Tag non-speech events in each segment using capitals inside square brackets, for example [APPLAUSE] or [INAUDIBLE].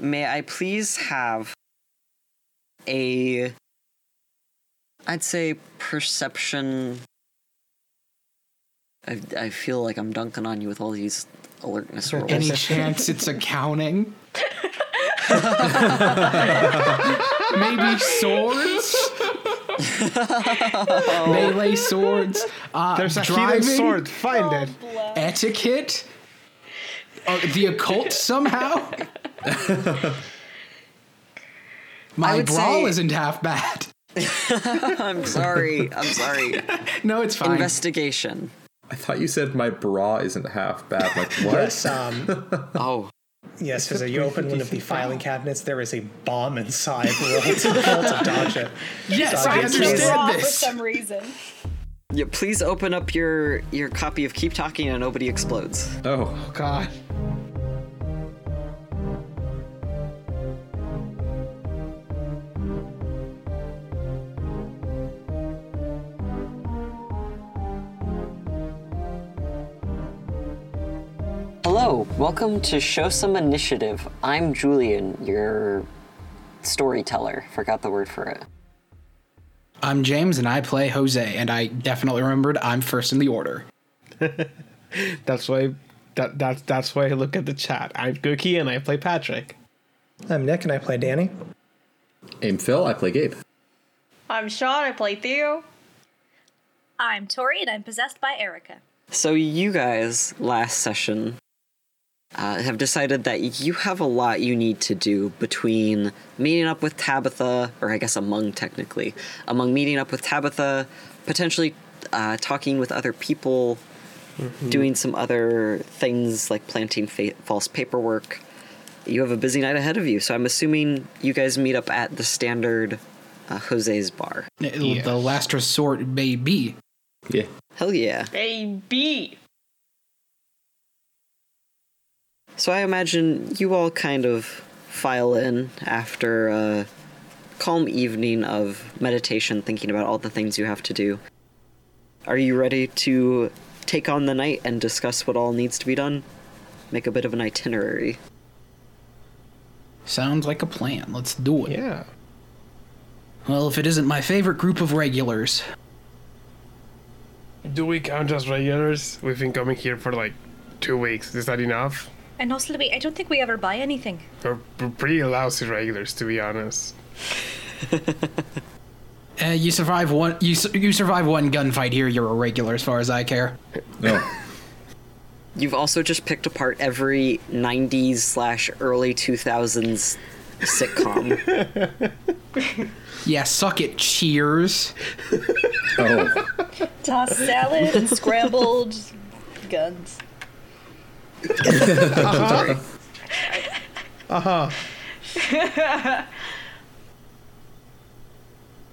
may I please have a I'd say perception I, I feel like I'm dunking on you with all these alertness rolls. Any [LAUGHS] chance it's accounting? [LAUGHS] Maybe swords? [LAUGHS] Melee swords? Uh, There's a driving? hidden sword. Find it. Etiquette? Uh, the occult somehow? My would brawl say- isn't half bad. [LAUGHS] I'm sorry. I'm sorry. [LAUGHS] No, it's fine. Investigation. I thought you said my bra isn't half bad. Like what? Yes, um, [LAUGHS] Oh, yes, because you open one of the filing cabinets, there is a bomb inside. Roll to, roll to dodge it. yes, Sorry, I I'm To for some reason. yeah. Please open up your your copy of Keep Talking and Nobody Explodes. oh, Oh god. Hello, welcome to Show Some Initiative. I'm Julian, your storyteller. Forgot the word for it. I'm James and I play Jose, and I definitely remembered I'm first in the order. [LAUGHS] That's why that that's that's why I look at the chat. I'm Cookie and I play Patrick. I'm Nick and I play Danny. I'm Phil. I play Gabe. I'm Sean. I play Theo. I'm Tori and I'm possessed by Erica. So you guys last session uh, have decided that you have a lot you need to do between meeting up with Tabitha, or I guess among technically, among meeting up with Tabitha, potentially uh, talking with other people, doing some other things like planting fa- false paperwork. You have a busy night ahead of you, so I'm assuming you guys meet up at the standard uh, Jose's bar. It'll- The last resort may be. Yeah. Hell yeah. AB. So I imagine you all kind of file in after a calm evening of meditation, thinking about all the things you have to do. Are you ready to take on the night and discuss what all needs to be done? Make a bit of an itinerary. Sounds like a plan. Let's do it. Yeah. Well, if it isn't my favorite group of regulars. Do we count as regulars? We've been coming here for like two weeks. Is that enough? And also, wait, I don't think we ever buy anything. We're, we're pretty lousy regulars, to be honest. [LAUGHS] Uh, you survive one. You you survive one gunfight here. You're a regular, as far as I care. No. [LAUGHS] You've also just picked apart every 90s slash early 2000s sitcom. [LAUGHS] Yeah, suck it. Cheers. Oh. Tossed salad and scrambled guns.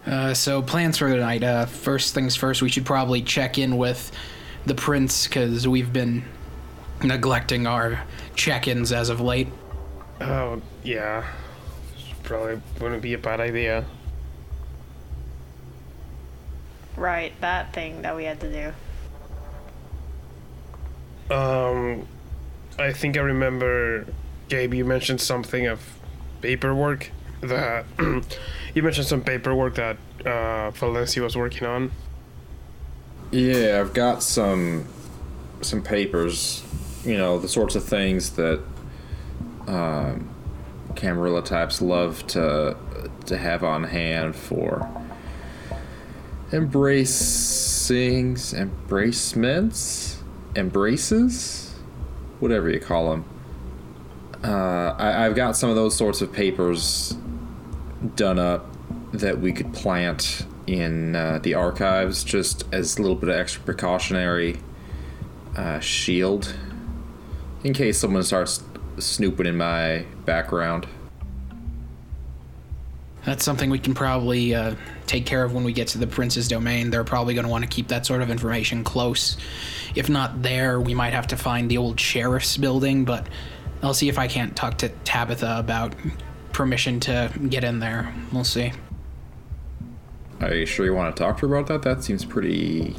Uh, so plans for tonight. Uh, first things first, we should probably check in with the prince because we've been neglecting our check-ins as of late. Oh, yeah. Probably wouldn't be a bad idea. Right, that thing that we had to do. Um, I think I remember, Gabe, you mentioned something of paperwork that [CLEARS THROAT] you mentioned some paperwork that uh, Valencia was working on. Yeah, I've got some some papers. You know, the sorts of things that um, Camarilla types love to to have on hand for embracings, embracements, embraces, whatever you call them. Uh, I, I've got some of those sorts of papers done up that we could plant in uh, the archives just as a little bit of extra precautionary uh, shield in case someone starts snooping in my background. That's something we can probably uh, take care of when we get to the prince's domain. They're probably going to want to keep that sort of information close. If not there, we might have to find the old sheriff's building, but I'll see if I can't talk to Tabitha about permission to get in there. We'll see. Are you sure you want to talk to her about that? That seems pretty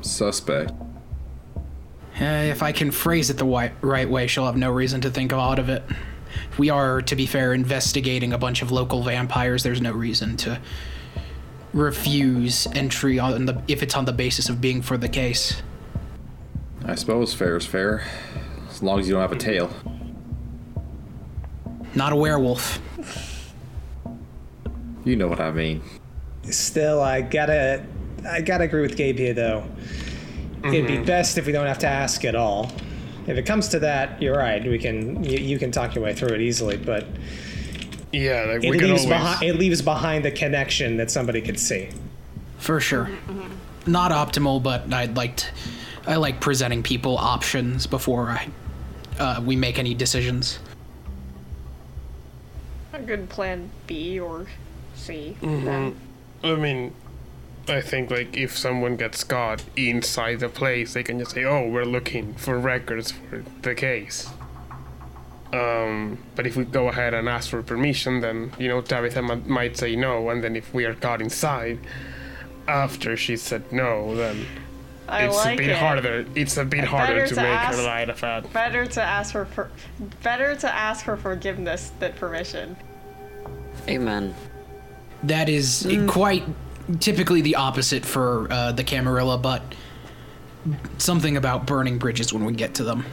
suspect. Uh, if I can phrase it the right way, she'll have no reason to think out of it. We are, to be fair, investigating a bunch of local vampires. There's no reason to refuse entry on the if it's on the basis of being for the case. I suppose fair is fair, as long as you don't have a tail. Not a werewolf. You know what I mean. Still, I gotta, I gotta agree with Gabe here, though. It'd be mm-hmm. best if we don't have to ask at all. If it comes to that, you're right. We can, you, you can talk your way through it easily, but Yeah, like it we leaves always. behind, it leaves behind the connection that somebody could see. For sure. Not optimal, but I'd like to, I like presenting people options before I uh, we make any decisions. A good plan B or C. Mm-hmm. I mean, I think like if someone gets caught inside the place, they can just say, "Oh, we're looking for records for the case." Um, but if we go ahead and ask for permission, then you know Tabitha m- might say no, and then if we are caught inside after she said no, then I it's like a bit it. harder. It's a bit Better harder to to make ask- her light of that. Better to ask for, for better to ask for forgiveness than permission. Amen. That is Mm. quite typically the opposite for uh, the Camarilla, but something about burning bridges when we get to them.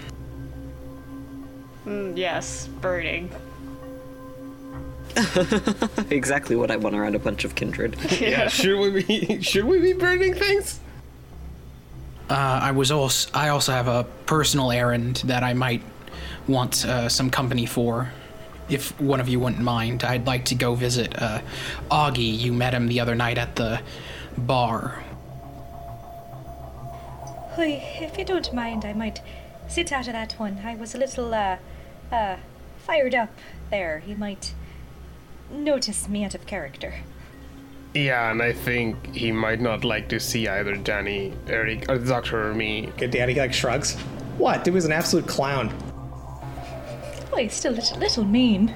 Mm, yes, burning. [LAUGHS] Exactly what I want around a bunch of kindred. [LAUGHS] Yeah, should we be should we be burning things? Uh, I was also I also have a personal errand that I might want uh, some company for. If one of you wouldn't mind, I'd like to go visit uh, Augie. You met him the other night at the bar. Oi, if you don't mind, I might sit out of that one. I was a little, uh, uh, fired up there. He might notice me out of character. Yeah, and I think he might not like to see either Danny, Eric, or the doctor or me. Good daddy like shrugs. What? Dude was an absolute clown. Oi, still a little, little mean.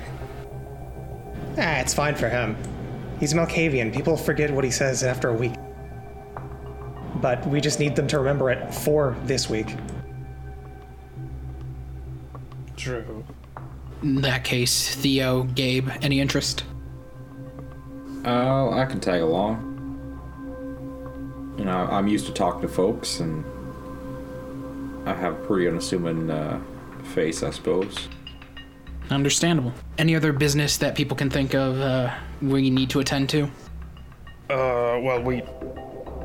Ah, it's fine for him. He's Malkavian. People forget what he says after a week. But we just need them to remember it for this week. True. In that case, Theo, Gabe, any interest? Uh, I can tag along. You know, I'm used to talking to folks, and I have a pretty unassuming uh, face, I suppose. Understandable. Any other business that people can think of uh, we need to attend to? Uh, well, we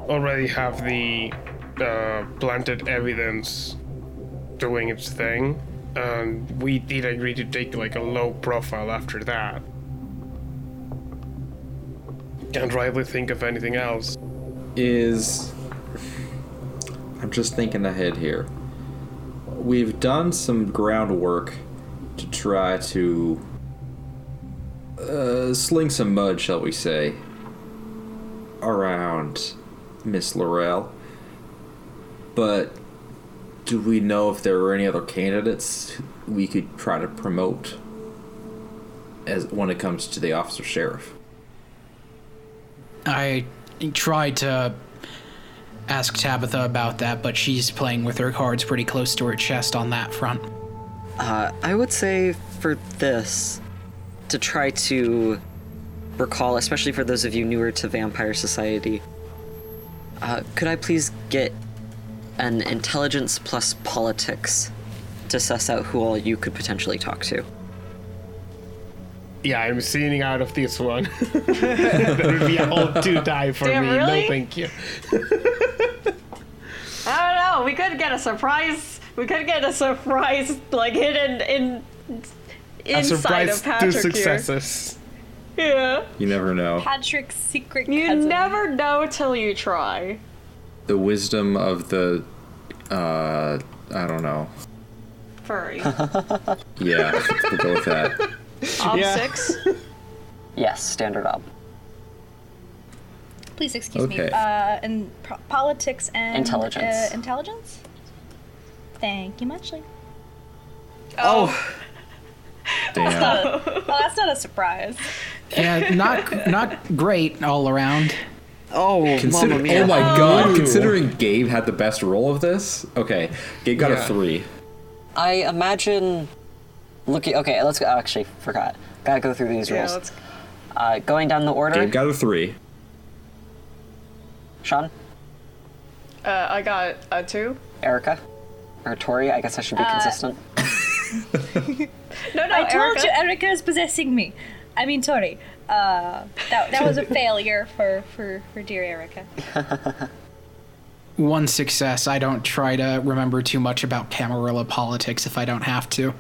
already have the uh, planted evidence doing its thing, and we did agree to take like a low profile after that. Can't rightly think of anything else. Is. I'm just thinking ahead here. We've done some groundwork to try to. Uh, sling some mud, shall we say, around Miss Laurel. But do we know if there are any other candidates we could try to promote as when it comes to the officer sheriff? I tried to ask Tabitha about that, but she's playing with her cards pretty close to her chest on that front. Uh, I would say for this, to try to recall, especially for those of you newer to Vampire Society, uh, could I please get an intelligence plus politics to suss out who all you could potentially talk to? Yeah, I'm seeing out of this one. [LAUGHS] that would be a whole two die for Damn, me. really? No, thank you. [LAUGHS] I don't know. We could get a surprise. We could get a surprise, like hidden in A inside surprise of Patrick two successes. here. Yeah. You never know. Patrick's secret You cousin. never know till you try. the wisdom of the uh I don't know. Furry. [LAUGHS] Yeah, we'll go with that. Op Yeah. six. [LAUGHS] Yes, standard op. Please excuse me. Okay. Uh, and pro- politics and Intelligence. Uh, intelligence. Thank you muchly. Oh, [LAUGHS] Damn. well, that's not a surprise. Yeah, not not great all around. oh, Consider- Mamma Mia. oh my god, considering Gabe had the best roll of this. Okay, Gabe got Yeah. a 3. I imagine Looking. Okay, let's go. oh, Actually, forgot. Gotta go through these Yeah, rules. let's. Uh, going down the order. Gabe got a three. Sean, Uh, I got a two. Erica, or Tori. I guess I should be Uh, consistent. [LAUGHS] No, no, I told Erica. you Erica is possessing me. I mean, Tori. Uh, that, that was a [LAUGHS] failure for, for, for dear Erica. [LAUGHS] One success. I don't try to remember too much about Camarilla politics if I don't have to.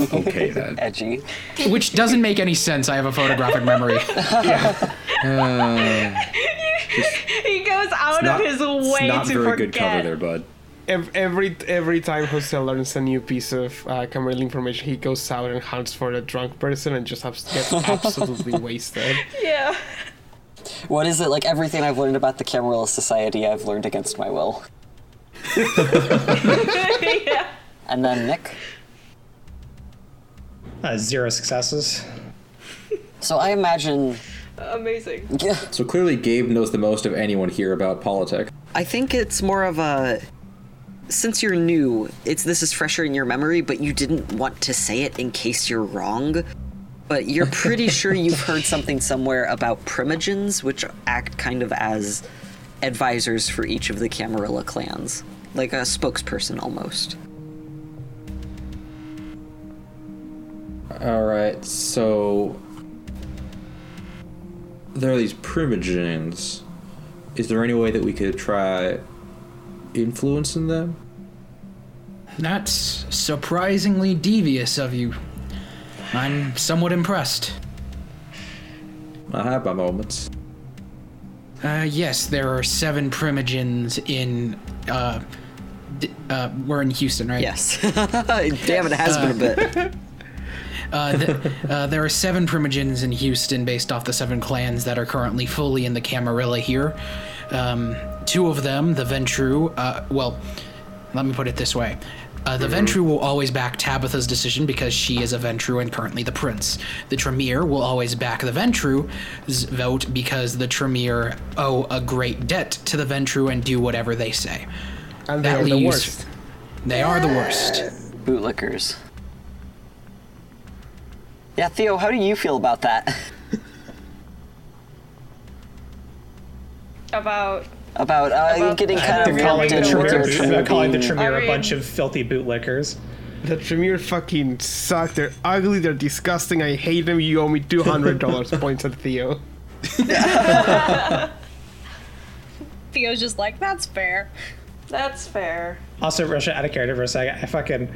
Okay then. Edgy. Which doesn't make any sense. I have a photographic memory. Uh, he goes out not, of his it's way not to very forget. good cover there, bud. Ev- Every every time Jose learns a new piece of uh, Camarilla information, he goes out and hunts for a drunk person and just abs- gets [LAUGHS] absolutely wasted. Yeah. What is it like? Everything I've learned about the Camarilla Society, I've learned against my will. [LAUGHS] yeah. And then Nick. Uh, zero successes. So I imagine. Amazing. Yeah. So clearly, Gabe knows the most of anyone here about politics. I think it's more of a since you're new, it's this is fresher in your memory, but you didn't want to say it in case you're wrong. But you're pretty [LAUGHS] sure you've heard something somewhere about primogens, which act kind of as advisors for each of the Camarilla clans, like a spokesperson almost. All right, so there are these primogens. Is there any way that we could try influencing them? That's surprisingly devious of you. I'm somewhat impressed. I have my moments. Uh, yes, there are seven primogens in. Uh, d- uh, we're in Houston, right? Yes. [LAUGHS] Damn, it has been a bit. [LAUGHS] Uh, th- uh, there are seven primogens in Houston based off the seven clans that are currently fully in the Camarilla here. Um, two of them, the Ventrue, uh, well, let me put it this way. Uh, the Ventrue will always back Tabitha's decision because she is a Ventrue and currently the prince. The Tremere will always back the Ventrue's vote because the Tremere owe a great debt to the Ventrue and do whatever they say. And That they're the worst. They are the worst. Bootlickers. Yeah, Theo, how do you feel about that? [LAUGHS] About About, uh, About- getting kind of calling the lumped with Tremere, your they're calling the Tremere I a mean- bunch of filthy bootlickers. The Tremere fucking suck. They're ugly. They're disgusting. I hate them. You owe me two hundred dollars. [LAUGHS] Points at Theo. [LAUGHS] Theo's just like, that's fair. That's fair. Also, Russia, out of character for a second, I fucking,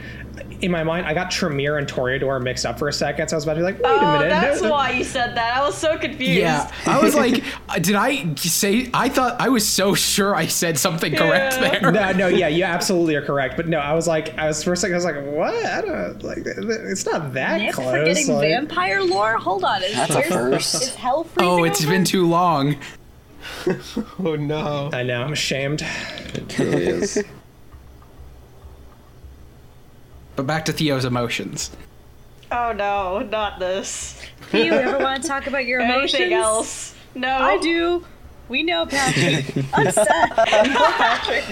in my mind, I got Tremere and Toreador mixed up for a second, so I was about to be like, wait a Oh, minute. that's no, why you said that. I was so confused. Yeah, I was [LAUGHS] like, uh, did I say? I thought I was so sure I said something correct Yeah. there. No, no, yeah, you absolutely are correct. But no, I was like, I was for a second, I was like, what? I don't like. It's not that Nick close. forgetting like- vampire lore? Hold on. Is, That's a first. Is hell freezing Oh, it's over? been too long. [LAUGHS] Oh no. I know. I'm ashamed. It truly is. But back to Theo's emotions. Oh no, not this. Do you ever want to talk about your emotions? Anything else? No. I do. We know Patrick. [LAUGHS] I'm sad. [LAUGHS] Patrick.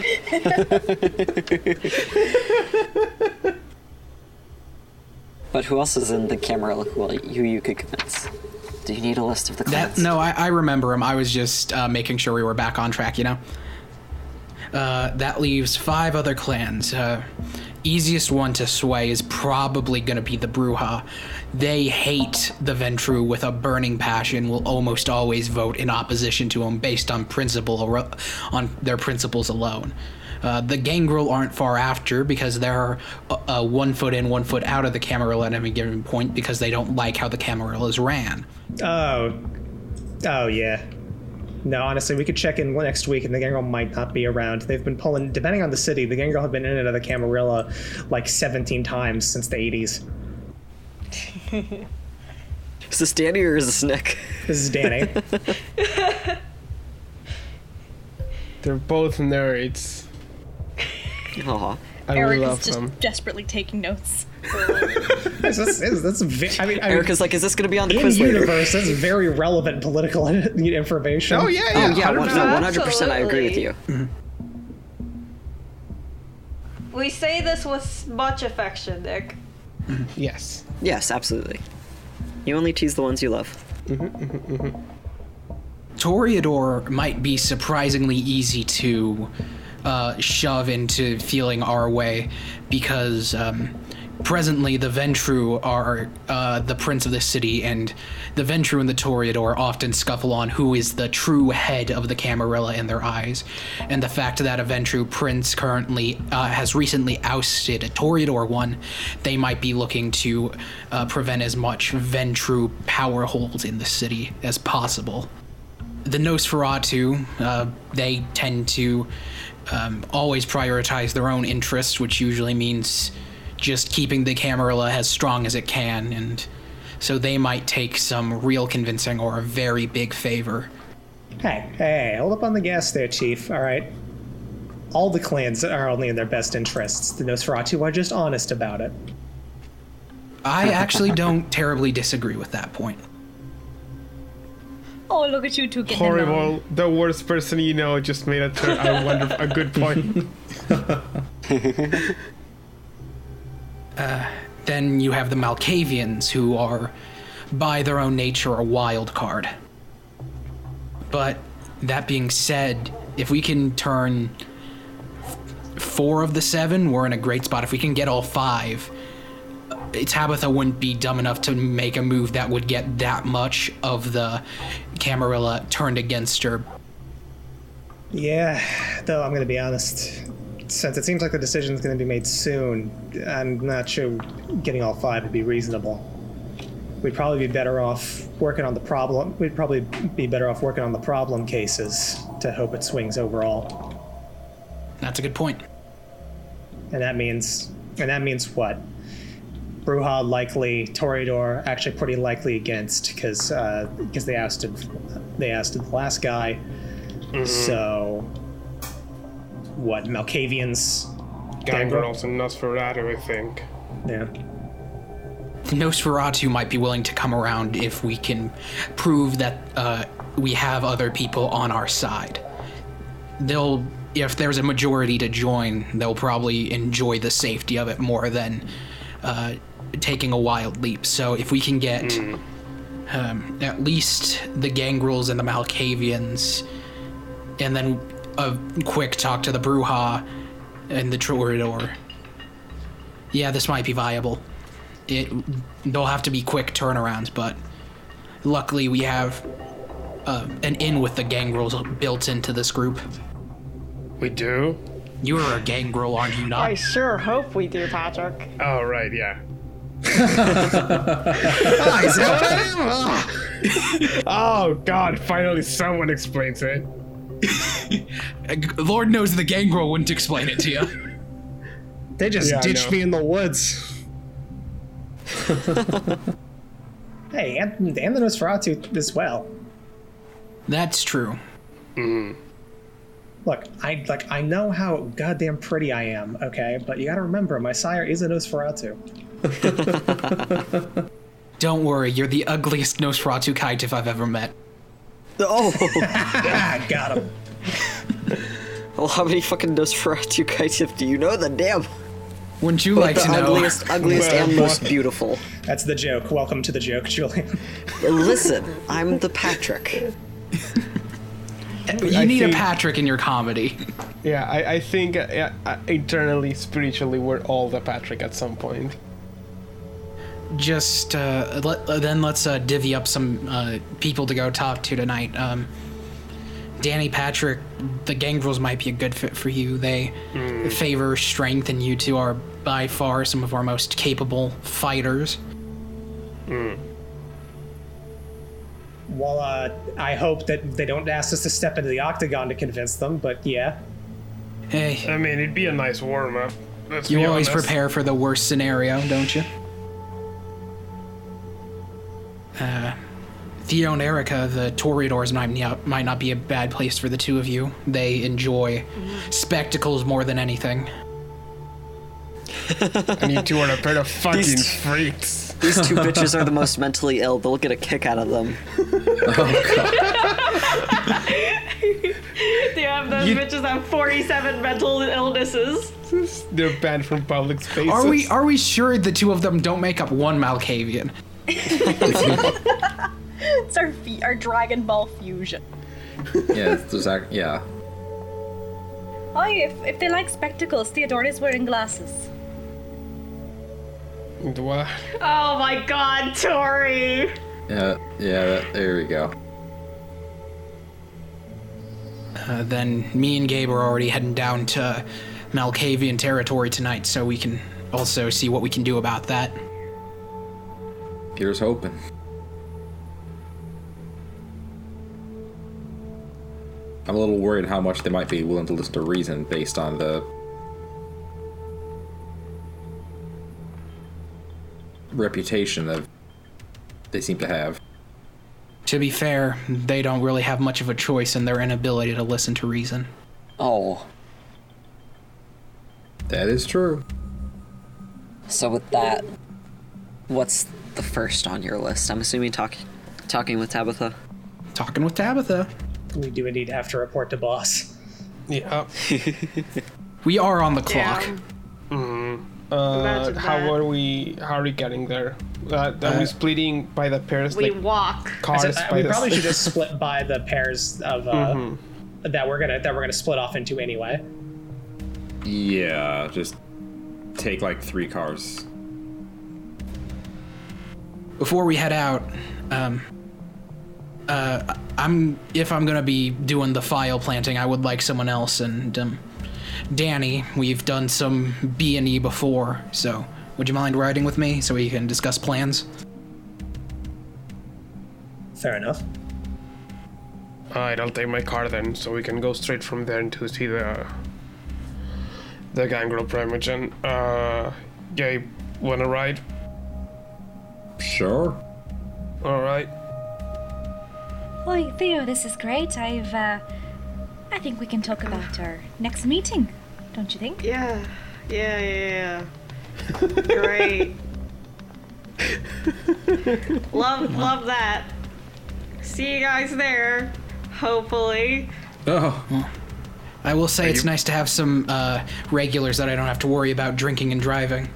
But who else is in the Camarilla who, who you could convince? Do you need a list of the That clans? no, I, I remember them. I was just uh, making sure we were back on track. You know. Uh, that leaves five other clans. Uh, easiest one to sway is probably going to be the Brujah. They hate the Ventrue with a burning passion. Will almost always vote in opposition to them based on principle or on their principles alone. Uh, the Gangrel aren't far after because they're uh, uh, one foot in, one foot out of the Camarilla at any given point because they don't like how the Camarillas ran. Oh, oh yeah. No, honestly, we could check in next week, and the Gangrel might not be around. They've been pulling, depending on the city, the Gangrel have been in and out of the Camarilla like 17 times since the 80s. [LAUGHS] Is this Danny or is this Nick? This is Danny. [LAUGHS] They're both nerds. Aw. I Eric love is just them. desperately taking notes. [LAUGHS] that's, that's, that's ve- I mean, I mean Erica's like, is this going to be on the in quiz later? universe, that's very relevant political information. Oh yeah, Oh yeah. yeah, one 100%. I agree with you. Mm-hmm. We say this with much affection, Nick. Mm-hmm. Yes. Yes, absolutely. You only tease the ones you love. Mm-hmm, Toreador might be surprisingly easy to uh, shove into feeling our way because um, presently the Ventrue are uh, the prince of the city, and the Ventrue and the Toreador often scuffle on who is the true head of the Camarilla in their eyes. And the fact that a Ventrue prince currently uh, has recently ousted a Toreador one, they might be looking to uh, prevent as much Ventrue power hold in the city as possible the Nosferatu, uh, they tend to um, always prioritize their own interests, which usually means just keeping the Camarilla as strong as it can, and so they might take some real convincing or a very big favor. Hey, hey, hold up on the gas there, Chief. All right. All the clans are only in their best interests. The Nosferatu are just honest about it. I actually don't terribly disagree with that point. Oh, look at you two getting along. Horrible. The worst person you know just made a, tur- a wonderful, a good point. [LAUGHS] [LAUGHS] Then you have the Malkavians, who are, by their own nature, a wild card. But that being said, if we can turn f- four of the seven, we're in a great spot. If we can get all five, uh, Tabitha wouldn't be dumb enough to make a move that would get that much of the Camarilla turned against her. Yeah, though I'm going to be honest. Since it seems like the decision's going to be made soon, I'm not sure getting all five would be reasonable. We'd probably be better off working on the problem. We'd probably be better off working on the problem cases to hope it swings overall. That's a good point. And that means, and that means what? Brujah likely, Toreador actually pretty likely against because because they ousted they ousted the last guy. So what? Malkavians. Gangrels and Nosferatu, I think. Yeah. The Nosferatu might be willing to come around if we can prove that uh, we have other people on our side. They'll, if there's a majority to join, they'll probably enjoy the safety of it more than uh, taking a wild leap. So if we can get um, at least the Gangrels and the Malkavians, and then a quick talk to the Brujah and the Toreador, yeah, this might be viable it they'll have to be quick turnarounds, but luckily we have uh, an in with the gangrels built into this group. We do? You are a gangrel, aren't you not? I sure hope we do, Patrick. Oh, right, yeah. Ah, ah. Oh, God, finally someone explains it. [LAUGHS] Lord knows the gangrel wouldn't explain it to you. They just Yeah, ditched me in the woods. [LAUGHS] hey, and, and the Nosferatu as well. That's true. Mm-hmm. Look, I like I know how goddamn pretty I am, okay? But you gotta remember, my sire is a Nosferatu. [LAUGHS] Don't worry, you're the ugliest Nosferatu kite I've ever met. Oh, Ah, [LAUGHS] got him. well, how many fucking Nosferatu Caitiff do you know then? Damn. Wouldn't you But like the to know? ugliest, ugliest, Well, and most beautiful. That's the joke. Welcome to the joke, Julian. Listen, I'm the Patrick. You I need a Patrick in your comedy. Yeah, I, I think uh, yeah, uh, internally, spiritually, we're all the Patrick at some point. Just uh, let, uh, then let's uh, divvy up some uh, people to go talk to tonight. Um, Danny Patrick, the Gangrels might be a good fit for you. They favor strength, and you two are by far some of our most capable fighters. well, uh, I hope that they don't ask us to step into the octagon to convince them, but yeah. Hey, I mean, it'd be a nice warm up. You always honest. prepare for the worst scenario, don't you? Theo and Erica, the Toreadors might not, might not be a bad place for the two of you. They enjoy spectacles more than anything. [LAUGHS] And you two are a pair of fucking These- freaks. These two [LAUGHS] bitches are the most mentally ill. They'll get a kick out of them. Oh, Do [LAUGHS] you have those bitches have 47 mental illnesses? They're banned from public spaces. Are we are we sure the two of them don't make up one Malkavian? [LAUGHS] It's our fe- our Dragon Ball fusion. Yeah, it's, there's ac- yeah. Oh, if, if they like spectacles, Theodora's wearing glasses. What? Oh my god, Tori! Yeah, yeah, that, there we go. Uh, then me and Gabe are already heading down to Malkavian territory tonight, so we can also see what we can do about that. Here's hoping. I'm a little worried how much they might be willing to listen to reason based on the reputation that they seem to have. To be fair, they don't really have much of a choice in their inability to listen to reason. Oh, That is true. so with that, what's the first on your list? I'm assuming talking talking with Tabitha. Talking with Tabitha. We do indeed have to report to boss. Yeah. [LAUGHS] We are on the clock. Yeah. Uh, how that. are we? How are we getting there? Uh, are we splitting by the pairs? We like walk. cars said, uh, by we the probably [LAUGHS] should just split by the pairs of uh, that we're gonna that we're gonna split off into anyway. Yeah, just take like three cars. Before we head out, um, uh, I'm if I'm gonna be doing the file planting, I would like someone else. And um, Danny, we've done some B and E before, so would you mind riding with me so we can discuss plans? Fair enough. Alright, I'll take my car then, so we can go straight from there to see the the Gangrel Primogen. Uh, Gabe, wanna ride? Sure. All right. Oi, Theo, this is great. I've, uh, I think we can talk [SIGHS] about our next meeting, don't you think? Yeah. Yeah, yeah, yeah. [LAUGHS] Great. [LAUGHS] love, love that. See you guys there. Hopefully. Oh, I will say it's you- nice to have some uh, regulars that I don't have to worry about drinking and driving.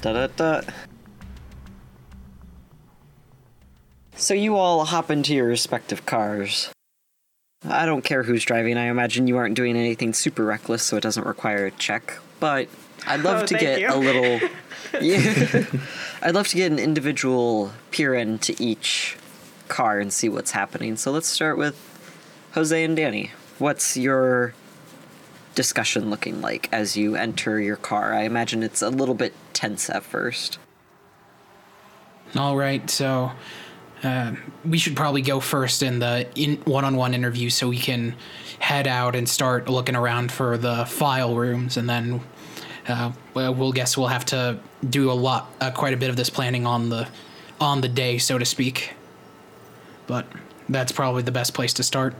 Da da da. So you all hop into your respective cars. I don't care who's driving. I imagine you aren't doing anything super reckless, so it doesn't require a check. But I'd love Oh, to get you. a little. [LAUGHS] Yeah. [LAUGHS] I'd love to get an individual peer into each car and see what's happening. So let's start with Jose and Danny. What's your discussion looking like as you enter your car? I imagine it's a little bit tense at first. All right, so uh, we should probably go first in the in one-on-one interview so we can head out and start looking around for the file rooms, and then uh, well, we'll guess we'll have to do a lot, uh, quite a bit of this planning on the on the day, so to speak. But that's probably the best place to start.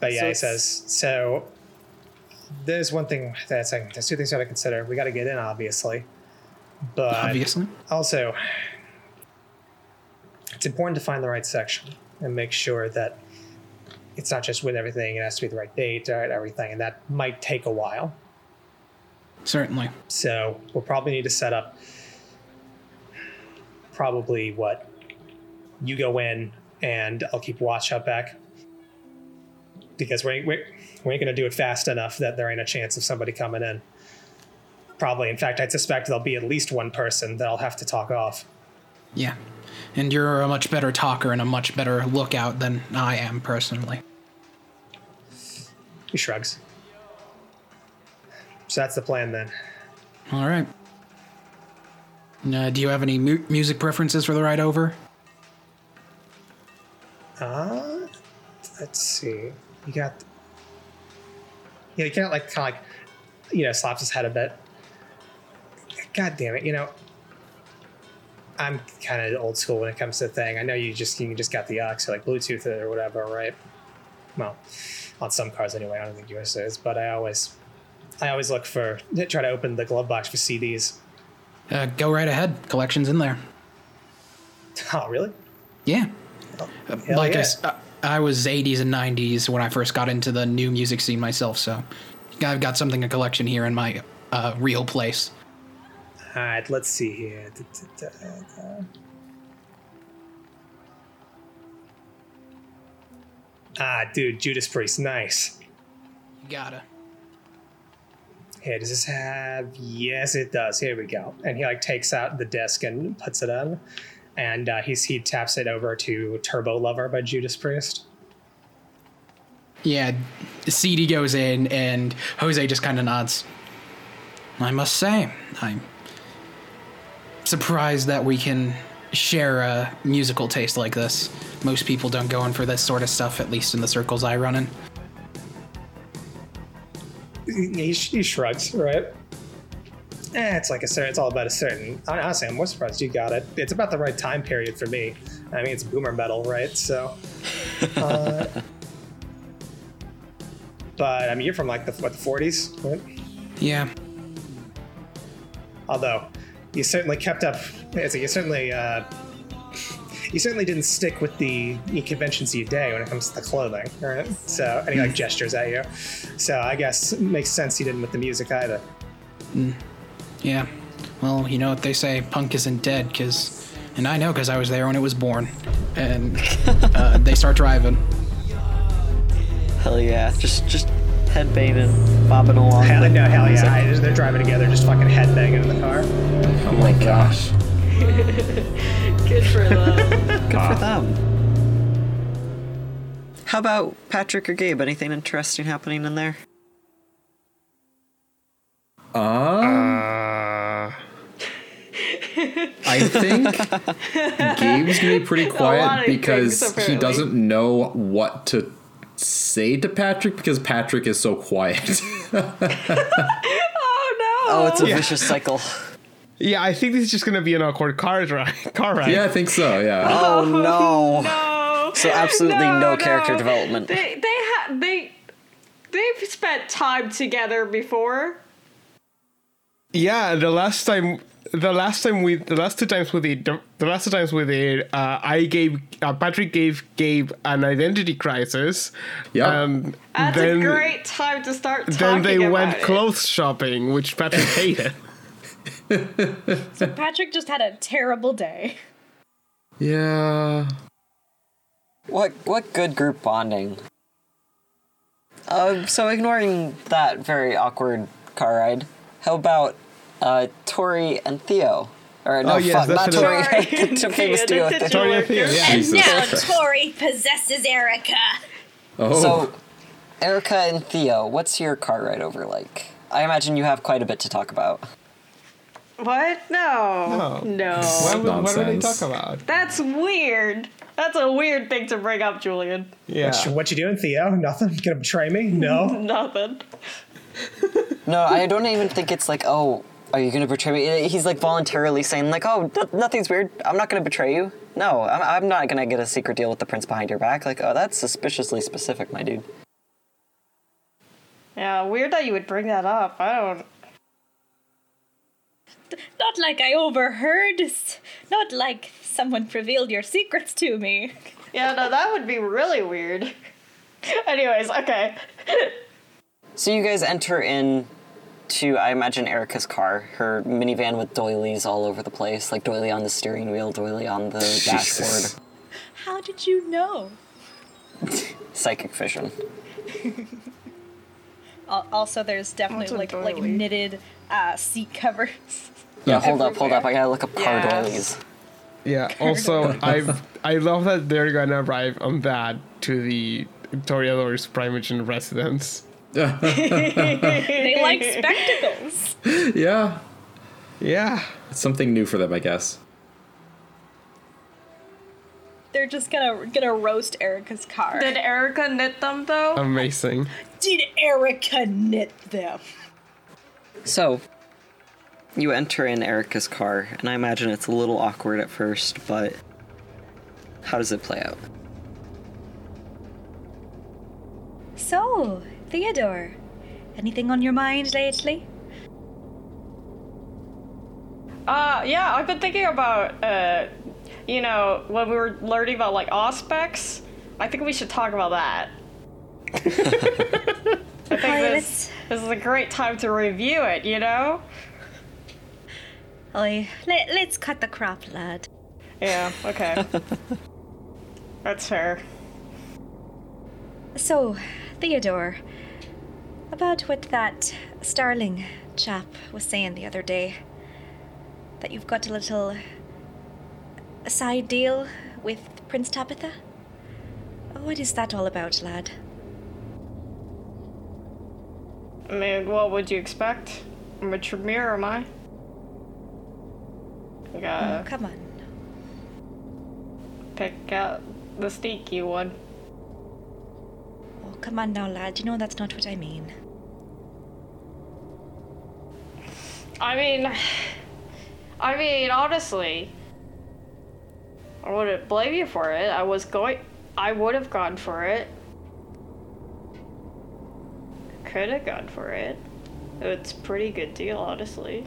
But yeah, So he says so. There's one thing that's like, there's two things we got to consider. We got to get in, obviously, but Obviously, also it's important to find the right section and make sure that it's not just with everything. It has to be the right date, uh, right, everything, and that might take a while. certainly. So we'll probably need to set up probably what you go in and I'll keep watch out back because we we we ain't gonna do it fast enough that there ain't a chance of somebody coming in. Probably, in fact, I'd suspect there'll be at least one person that I'll have to talk off. Yeah, and you're a much better talker and a much better lookout than I am personally. He shrugs. So that's the plan then. All right. Uh, do you have any mu- music preferences for the ride over? Uh, let's see. You got. Yeah, you can't like kind of like, you know, slaps his head a bit. God damn it! You know, I'm kind of old school when it comes to the thing. I know you just you just got the aux, or like Bluetooth it or whatever, right? Well, on some cars anyway. I don't think yours is, but I always, I always look for try to open the glove box for CDs. Uh, go right ahead. Collection's in there. [LAUGHS] Oh, really? Yeah. Uh, Hell like I yeah. s- uh, I was 80s and 90s when I first got into the new music scene myself, so I've got something a collection here in my uh, real place. All right, let's see here. Da, da, da. Ah, dude, Judas Priest, nice. You gotta. Here, does this have? Yes, it does. Here we go. And he like takes out the disc and puts it on, and uh, he's he taps it over to Turbo Lover by Judas Priest. Yeah, CD goes in, and Jose just kind of nods. I must say, I'm surprised that we can share a musical taste like this. Most people don't go in for this sort of stuff, at least in the circles I run in. He, he shrugs, right? Eh, it's like a certain. It's all about a certain. Honestly, I'm more surprised you got it. It's about the right time period for me. I mean, it's boomer metal, right? So, [LAUGHS] uh, but I mean, you're from like the what the 40s, right? Yeah, Although you certainly kept up. You certainly. Uh, you certainly didn't stick with the conventions of your day when it comes to the clothing, right? So, and he like gestures at you. So, I guess it makes sense he didn't with the music either. yeah. Well, you know what they say, punk isn't dead, because. And I know because I was there when it was born. And uh, they start driving. [LAUGHS] Hell yeah. Just just headbanging, bobbing along. Hell, no, hell yeah! I- They're driving together, just fucking headbanging in the car. Oh my gosh. [LAUGHS] Good for them. [LAUGHS] Good for them. How about Patrick or Gabe? Anything interesting happening in there? Um, Uh, I think [LAUGHS] Gabe's gonna be pretty quiet because things, he doesn't know what to say to Patrick because Patrick is so quiet. [LAUGHS] oh no! Oh, it's a vicious cycle. yeah, I think this is just gonna be an awkward car ride. Car ride. yeah, I think so. Yeah. Oh, oh no. no. So absolutely no character development. They they had they they've spent time together before. Yeah, the last time, the last time we, the last two times we did, the, the last two times we did, uh, I gave uh, Patrick gave Gabe an identity crisis. Yeah. And That's then, a great time to start talking Then they about went it. clothes shopping, which Patrick [LAUGHS] hated. So Patrick just had a terrible day. Yeah. What what good group bonding? Uh, so ignoring that very awkward car ride, how about uh, Tori and Theo? Or no, Oh, yes, fuck, not that's Tori. Tori. the famous Yeah, [LAUGHS] duo. the Tori and [LAUGHS] Theo, character. yeah. Jesus Now Christ. Tori possesses Erica. Oh. So, Erica and Theo, what's your car ride over like? I imagine you have quite a bit to talk about. What? No. No. No. What, would- what would they Nonsense. talk about? That's weird. That's a weird thing to bring up, Julian. Yeah. What you doing, Theo? Nothing? Gonna betray me? No. [LAUGHS] Nothing. No, I don't even think it's like, oh, are you gonna betray me? He's like voluntarily saying like, oh, no- nothing's weird. I'm not gonna betray you. No, I'm, I'm not gonna get a secret deal with the prince behind your back. Like, oh, that's suspiciously specific, my dude. Yeah, weird that you would bring that up. I don't. Not like I overheard. Not like someone revealed your secrets to me. Yeah, no, that would be really weird. [LAUGHS] Anyways, okay. So you guys enter in to, I imagine, Erica's car, her minivan with doilies all over the place, like doily on the steering wheel, doily on the [LAUGHS] Jesus. dashboard. How did you know? Psychic vision. [LAUGHS] Also, there's definitely What's a like like knitted uh, seat covers. [LAUGHS] Yeah, hold up, hold up. I gotta look up car Yeah. doilies. Yeah. Also, I've I love that they're gonna arrive on that to the Toreador's Primogen residence. [LAUGHS] They like spectacles. yeah. Yeah. It's something new for them, I guess. They're just gonna gonna roast Erica's car. Did Erica knit them though? Amazing. Did Erica knit them? So, you enter in Erica's car, and I imagine it's a little awkward at first, but how does it play out? So, Theodore, anything on your mind lately? Uh, yeah, I've been thinking about, uh, you know, when we were learning about like aspects, I think we should talk about that. [LAUGHS] I think this, this is a great time to review it, you know? Oi, let, let's cut the crap, lad. Yeah, okay. [LAUGHS] That's fair. So, Theodore, about what that Starling chap was saying the other day, that you've got a little side deal with Prince Tabitha? What is that all about, lad? I mean, what would you expect? I'm a Tremere, am I? I uh, Oh, come on. pick out the sneaky one. Come on now, lad. You know that's not what I mean. I mean, I mean, honestly, I wouldn't blame you for it. I was going, I would have gone for it. Could have gone for it. It's a pretty good deal, honestly.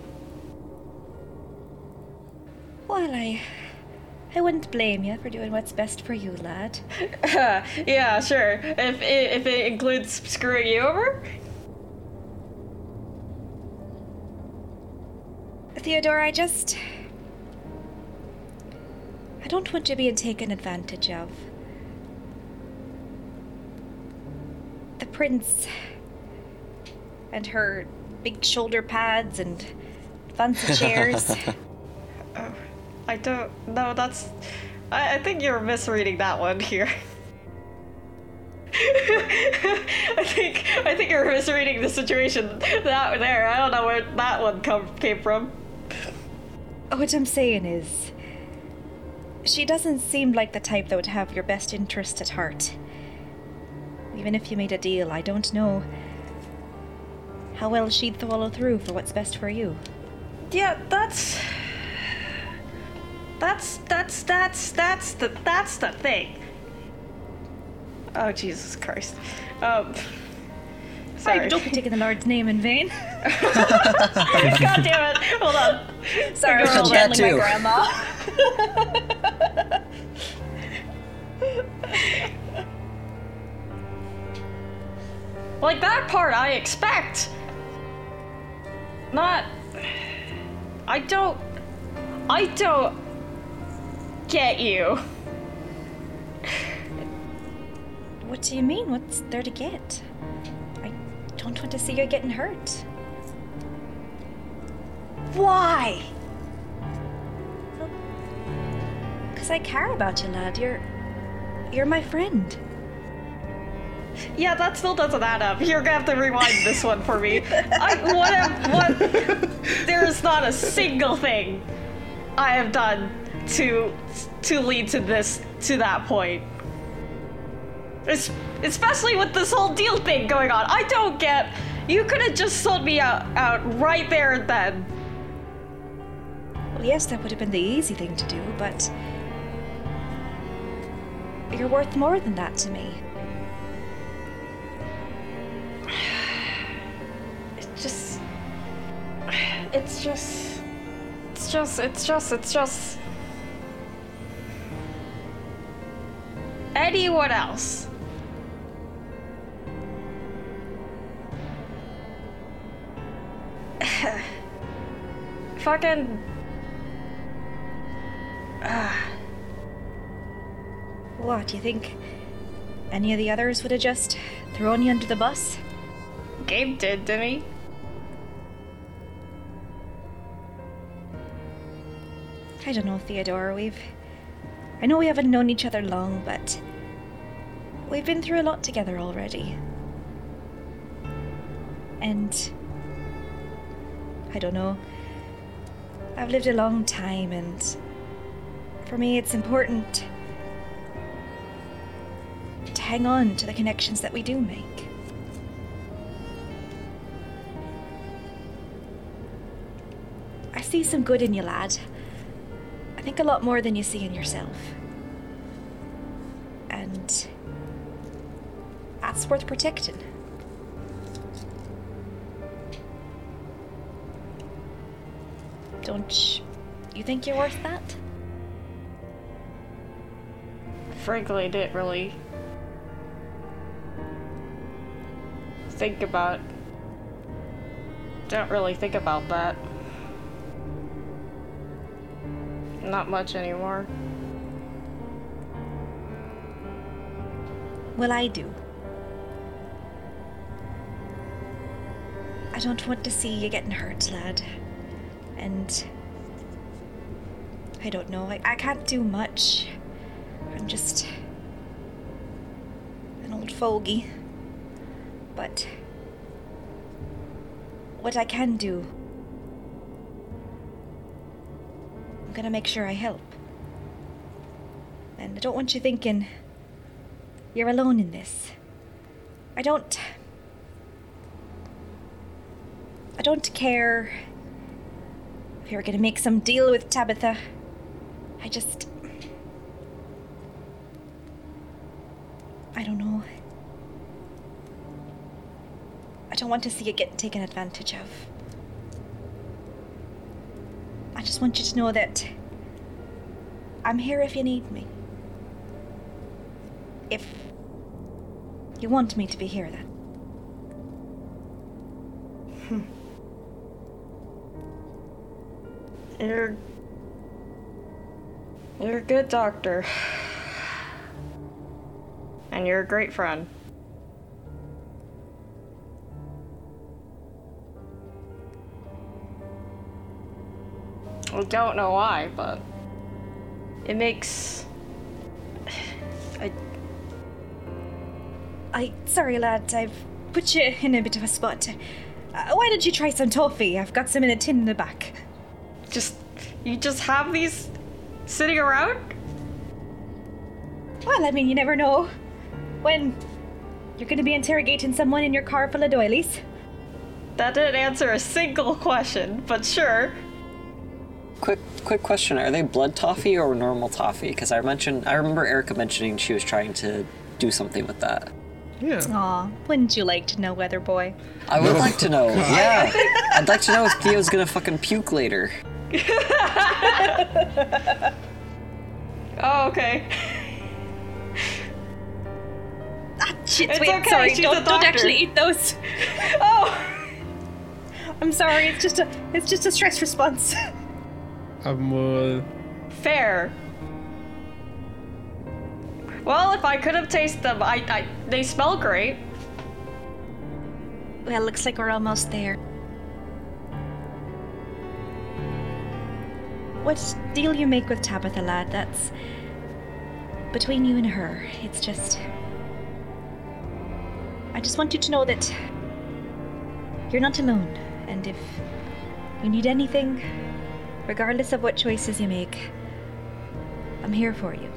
Well, I. I wouldn't blame you for doing what's best for you, lad. [LAUGHS] yeah, sure. If it, if it includes screwing you over. Theodore, I just. I don't want you being taken advantage of. The prince. And her big shoulder pads and fancy chairs. [LAUGHS] I don't. No, that's. I, I think you're misreading that one here. [LAUGHS] I think I think you're misreading the situation that there. I don't know where that one come came from. what I'm saying is. She doesn't seem like the type that would have your best interest at heart. Even if you made a deal, I don't know how well she'd follow through for what's best for you. Yeah, that's that's that's that's that's the that's the thing. Oh Jesus Christ. Um Sorry. sorry. don't be taking the Lord's name in vain. [LAUGHS] God damn it. Hold on. Sorry, I'm channeling my grandma. [LAUGHS] Like that part I expect. Not I don't I don't get you. What do you mean? What's there to get? I don't want to see you getting hurt. Why? Because I care about you, lad. You're. You're my friend. Yeah, that still doesn't add up. You're gonna have to rewind this one for me. I, what, am- what? [LAUGHS] There's not a single thing I have done to to lead to this to that point. Es- especially with this whole deal thing going on. I don't get. You could have just sold me out out right there and then. Well, yes, that would have been the easy thing to do, but. You're worth more than that to me. [SIGHS] It's just. It's just. It's just. It's just. It's just. Anyone else? [LAUGHS] Fucking. Ah. What, do you think any of the others would have just thrown you under the bus? Gabe did, didn't he? I don't know, Theodore. We've. I know we haven't known each other long, but. We've been through a lot together already. And. I don't know. I've lived a long time, and. For me, it's important. to hang on to the connections that we do make. I see some good in you, lad. I think a lot more than you see in yourself and that's worth protecting. Don't you think you're worth that? Frankly, I didn't really think about. Don't really think about that. Not much anymore. Well, I do. I don't want to see you getting hurt, lad. And. I don't know. I, I can't do much. I'm just. an old fogey. But. What I can do. I'm gonna make sure I help. And I don't want you thinking. You're alone in this. I don't. I don't care if you're gonna make some deal with Tabitha. I just. I don't know. I don't want to see it get taken advantage of. I just want you to know that I'm here if you need me. If you want me to be here, then. Hmm. You're. You're a good doctor. And you're a great friend. I don't know why, but it makes. I. Sorry, lad, I've put you in a bit of a spot. Uh, why don't you try some toffee? I've got some in a tin in the back. just. You just have these sitting around? Well, I mean, you never know. When you're gonna be interrogating someone in your car full of doilies. That didn't answer a single question, but sure. Quick, quick question: Are they blood toffee or normal toffee? Because I mentioned, I remember Erica mentioning she was trying to do something with that. Yeah. Aw, wouldn't you like to know, Weather Boy? I would like to know. [LAUGHS] Yeah, I'd like to know if Theo's gonna fucking puke later. [LAUGHS] Oh, okay. Ah, shit, It's wait, okay, sorry, she's a don't, don't doctor. actually eat those. [LAUGHS] Oh! I'm sorry, it's just a, it's just a stress response. I'm uh, Fair. Well, if I could have tasted them, I, I they smell great. well, looks like we're almost there. What deal you make with Tabitha, lad, that's between you and her. It's just. I just want you to know that you're not alone, and if you need anything, regardless of what choices you make, I'm here for you.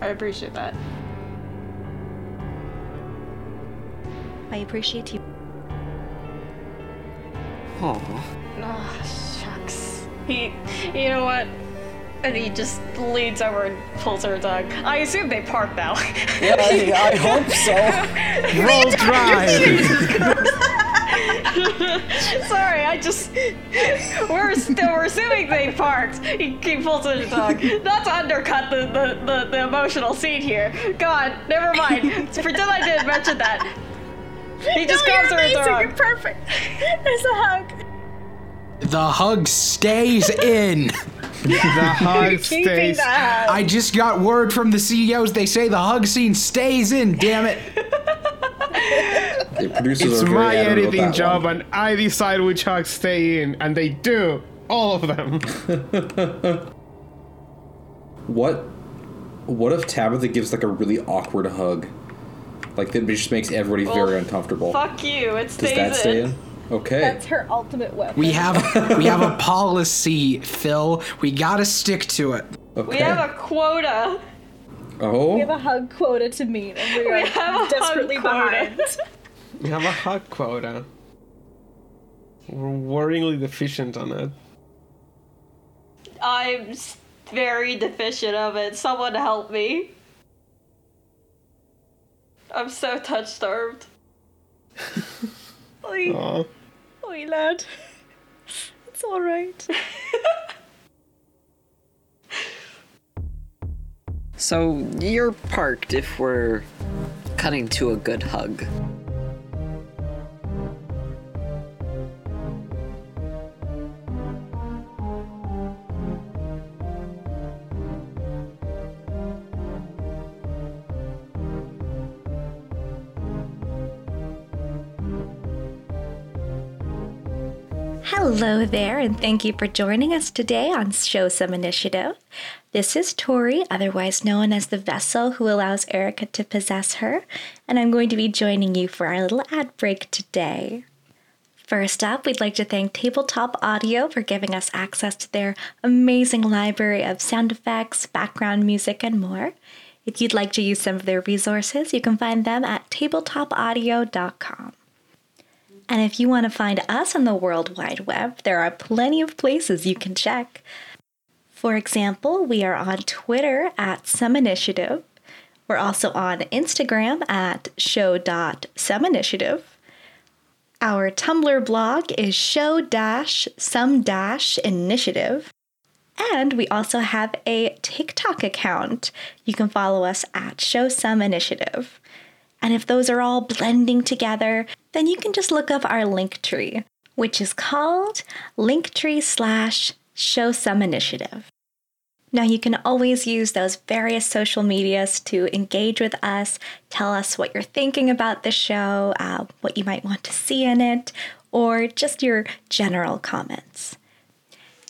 I appreciate that. I appreciate you. Oh, Oh, shucks. He, you know what? And he just leans over and pulls her dog. I assume they park now. yeah, I, I [LAUGHS] hope so. roll drive. [LAUGHS] Sorry, I just we're still we're assuming they parked. He, he pulls her tongue. Not to undercut the, the, the, the emotional scene here. God, never mind. [LAUGHS] Pretend I didn't mention that. He just grabs her in the You're perfect. There's a hug. The hug stays in. [LAUGHS] the hug stays. the hug. I just got word from the CEOs. They say the hug scene stays in. Damn it. The producers It's are my editing job, one. and I decide which hugs stay in, and they do. All of them. [LAUGHS] What? What if Tabitha gives like a really awkward hug? Like that just makes everybody Well, very uncomfortable. Fuck you. It stays Does that in. stay in? Okay. That's her ultimate weapon. We have we have a [LAUGHS] policy, Phil. We gotta stick to it. okay. We have a quota. oh. We have a hug quota to meet, and we, We are have desperately quota. behind. [LAUGHS] We have a hug quota. We're worryingly deficient on it. I'm very deficient of it. Someone help me. I'm so touch starved. Oi, [LAUGHS] Aw. oi, lad. It's all right. [LAUGHS] So you're parked if we're cutting to a good hug. Hello there, and thank you for joining us today on Show Some Initiative. This is Tori, otherwise known as the vessel who allows Erica to possess her, and I'm going to be joining you for our little ad break today. First up, we'd like to thank Tabletop Audio for giving us access to their amazing library of sound effects, background music, and more. If you'd like to use some of their resources, you can find them at tabletopaudio.com. And if you want to find us on the World Wide Web, there are plenty of places you can check. For example, we are on Twitter at Some Initiative. We're also on Instagram at show.someinitiative. Our Tumblr blog is show some initiative. And we also have a TikTok account. You can follow us at Show Some Initiative. And if those are all blending together, then you can just look up our link tree, which is called linktree slash show some initiative. Now, you can always use those various social medias to engage with us, tell us what you're thinking about the show, uh, what you might want to see in it, or just your general comments.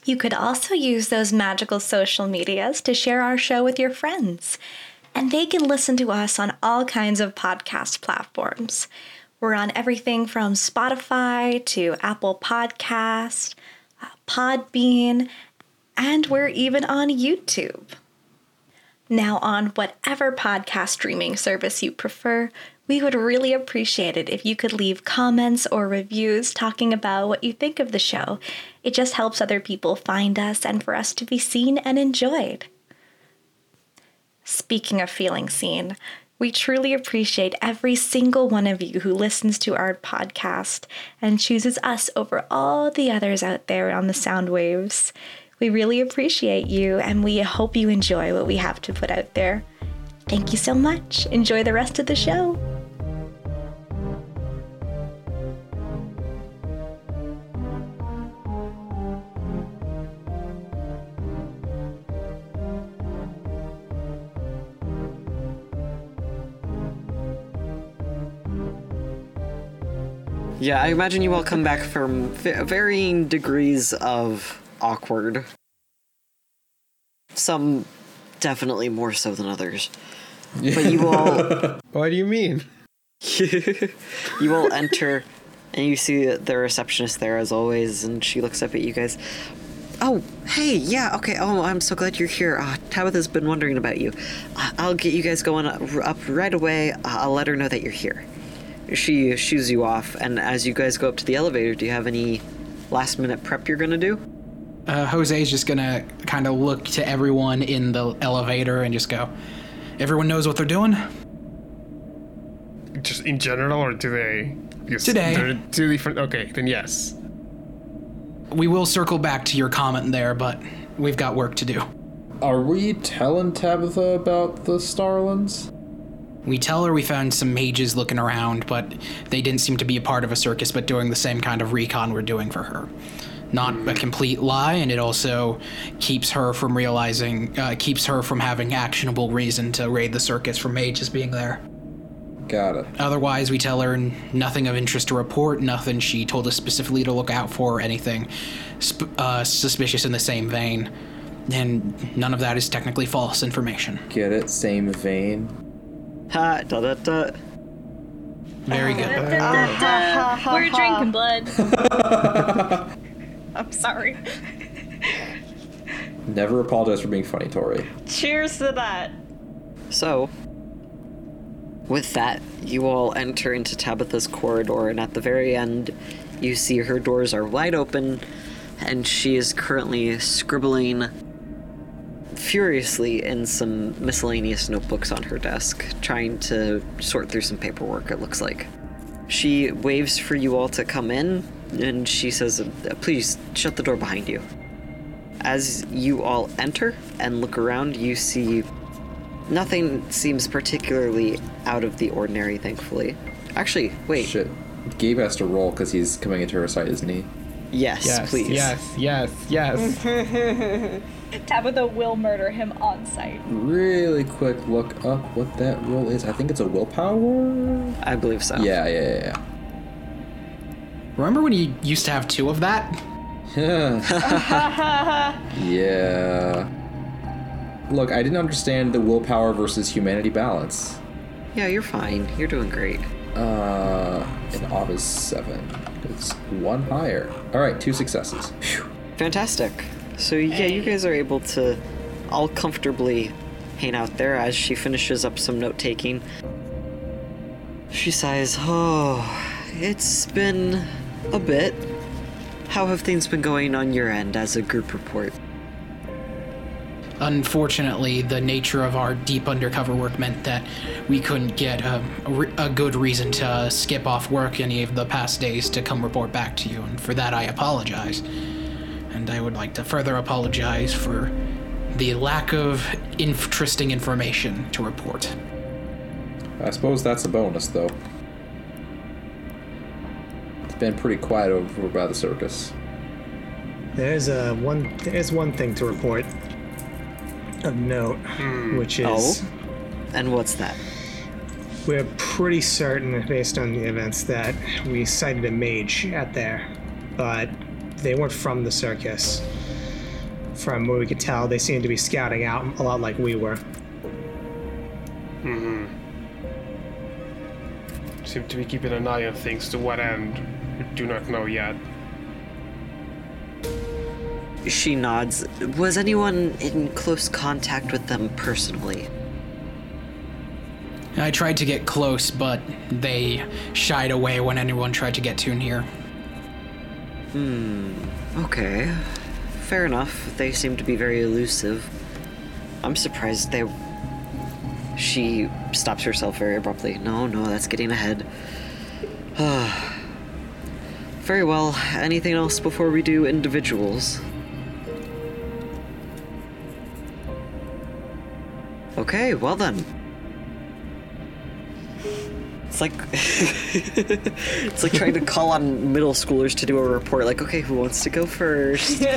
You could also use those magical social medias to share our show with your friends and they can listen to us on all kinds of podcast platforms. We're on everything from Spotify to Apple Podcast, uh, Podbean, and we're even on YouTube. Now, on whatever podcast streaming service you prefer, we would really appreciate it if you could leave comments or reviews talking about what you think of the show. It just helps other people find us and for us to be seen and enjoyed. Speaking of feeling seen, we truly appreciate every single one of you who listens to our podcast and chooses us over all the others out there on the sound waves. We really appreciate you and we hope you enjoy what we have to put out there. Thank you so much. Enjoy the rest of the show. Yeah, I imagine you all come back from varying degrees of awkward. Some definitely more so than others. But you all [LAUGHS] What do you mean? [LAUGHS] you all enter and you see the receptionist there as always and she looks up at you guys. Oh, hey, yeah, okay. Oh, I'm so glad you're here. Uh, Tabitha's been wondering about you. Uh, I'll get you guys going up, up right away. Uh, I'll let her know that you're here she shoos you off, and as you guys go up to the elevator, do you have any last minute prep you're gonna do? Uh, Jose's just gonna kind of look to everyone in the elevator and just go, "Everyone knows what they're doing." Just in general, or today? Because Today. They're two different. Okay, then yes. We will circle back to your comment there, but we've got work to do. Are we telling Tabitha about the Starlings? We tell her we found some mages looking around, but they didn't seem to be a part of a circus, but doing the same kind of recon we're doing for her. Not a complete lie, and it also keeps her from realizing, uh, keeps her from having actionable reason to raid the circus for mages being there. Got it. Otherwise, we tell her nothing of interest to report, nothing she told us specifically to look out for, or anything sp- uh, suspicious in the same vein. And none of that is technically false information. Get it? Same vein. Ha da da da. Very good. Ah, We're drinking blood. [LAUGHS] I'm sorry. Never apologize for being funny, Tori. Cheers to that. So, with that, you all enter into Tabitha's corridor, and at the very end, you see her doors are wide open, and she is currently scribbling furiously in some miscellaneous notebooks on her desk, trying to sort through some paperwork, it looks like. She waves for you all to come in, and she says, Please shut the door behind you. As you all enter and look around, you see nothing seems particularly out of the ordinary, thankfully. Actually, wait. Shit. Gabe has to roll because he's coming into her sight, isn't he? Yes, Yes, please. yes, yes, yes. [LAUGHS] Tabitha will murder him on sight. Really quick look up what that roll is. I think it's a willpower. I believe so. Yeah, yeah, yeah, Remember when you used to have two of that? yeah. [LAUGHS] yeah. Look, I didn't understand the willpower versus humanity balance. Yeah, you're fine. You're doing great. Uh, an odd is seven. It's one higher. All right, two successes. Fantastic. So yeah, you guys are able to all comfortably hang out there as she finishes up some note taking. She sighs, "Oh, it's been a bit. How have things been going on your end as a group report?" Unfortunately, the nature of our deep undercover work meant that we couldn't get a, a re- a good reason to skip off work any of the past days to come report back to you, and for that I apologize. And I would like to further apologize for the lack of interesting information to report. I suppose that's a bonus, though. It's been pretty quiet over by the circus. There's a uh, one. There's one thing to report of note, which is Oh? And what's that? we're pretty certain, based on the events, that we sighted a mage out there, but they weren't from the circus. From what we could tell, they seemed to be scouting out a lot like we were. Mm hmm. Seem to be keeping an eye on things. To what end? We do not know yet. She nods. Was anyone in close contact with them personally? I tried to get close, but they shied away when anyone tried to get too near. Hmm. Okay. Fair enough. They seem to be very elusive. I'm surprised they. She stops herself very abruptly. No, no, that's getting ahead. [SIGHS] very well. Anything else before we do individuals? Okay, well then. It's like [LAUGHS] it's like trying to call on middle schoolers to do a report. Like, okay, who wants to go first? [LAUGHS] on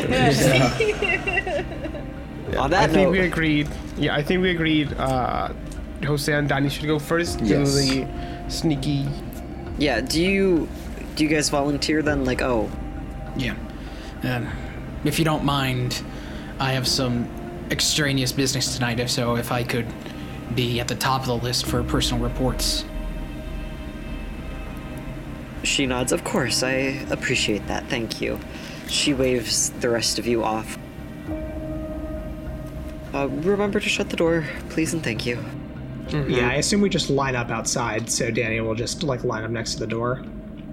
I that think note, we agreed. Yeah, I think we agreed. Uh, Jose and Danny should go first. Yes. the sneaky. yeah. Do you do you guys volunteer then? Like, oh, Yeah. Um, if you don't mind, I have some extraneous business tonight, if so, if I could be at the top of the list for personal reports. she nods. Of course, I appreciate that. Thank you. She waves the rest of you off. Uh, remember to shut the door, please and thank you. Yeah, I assume we just line up outside, so Danny will just like line up next to the door,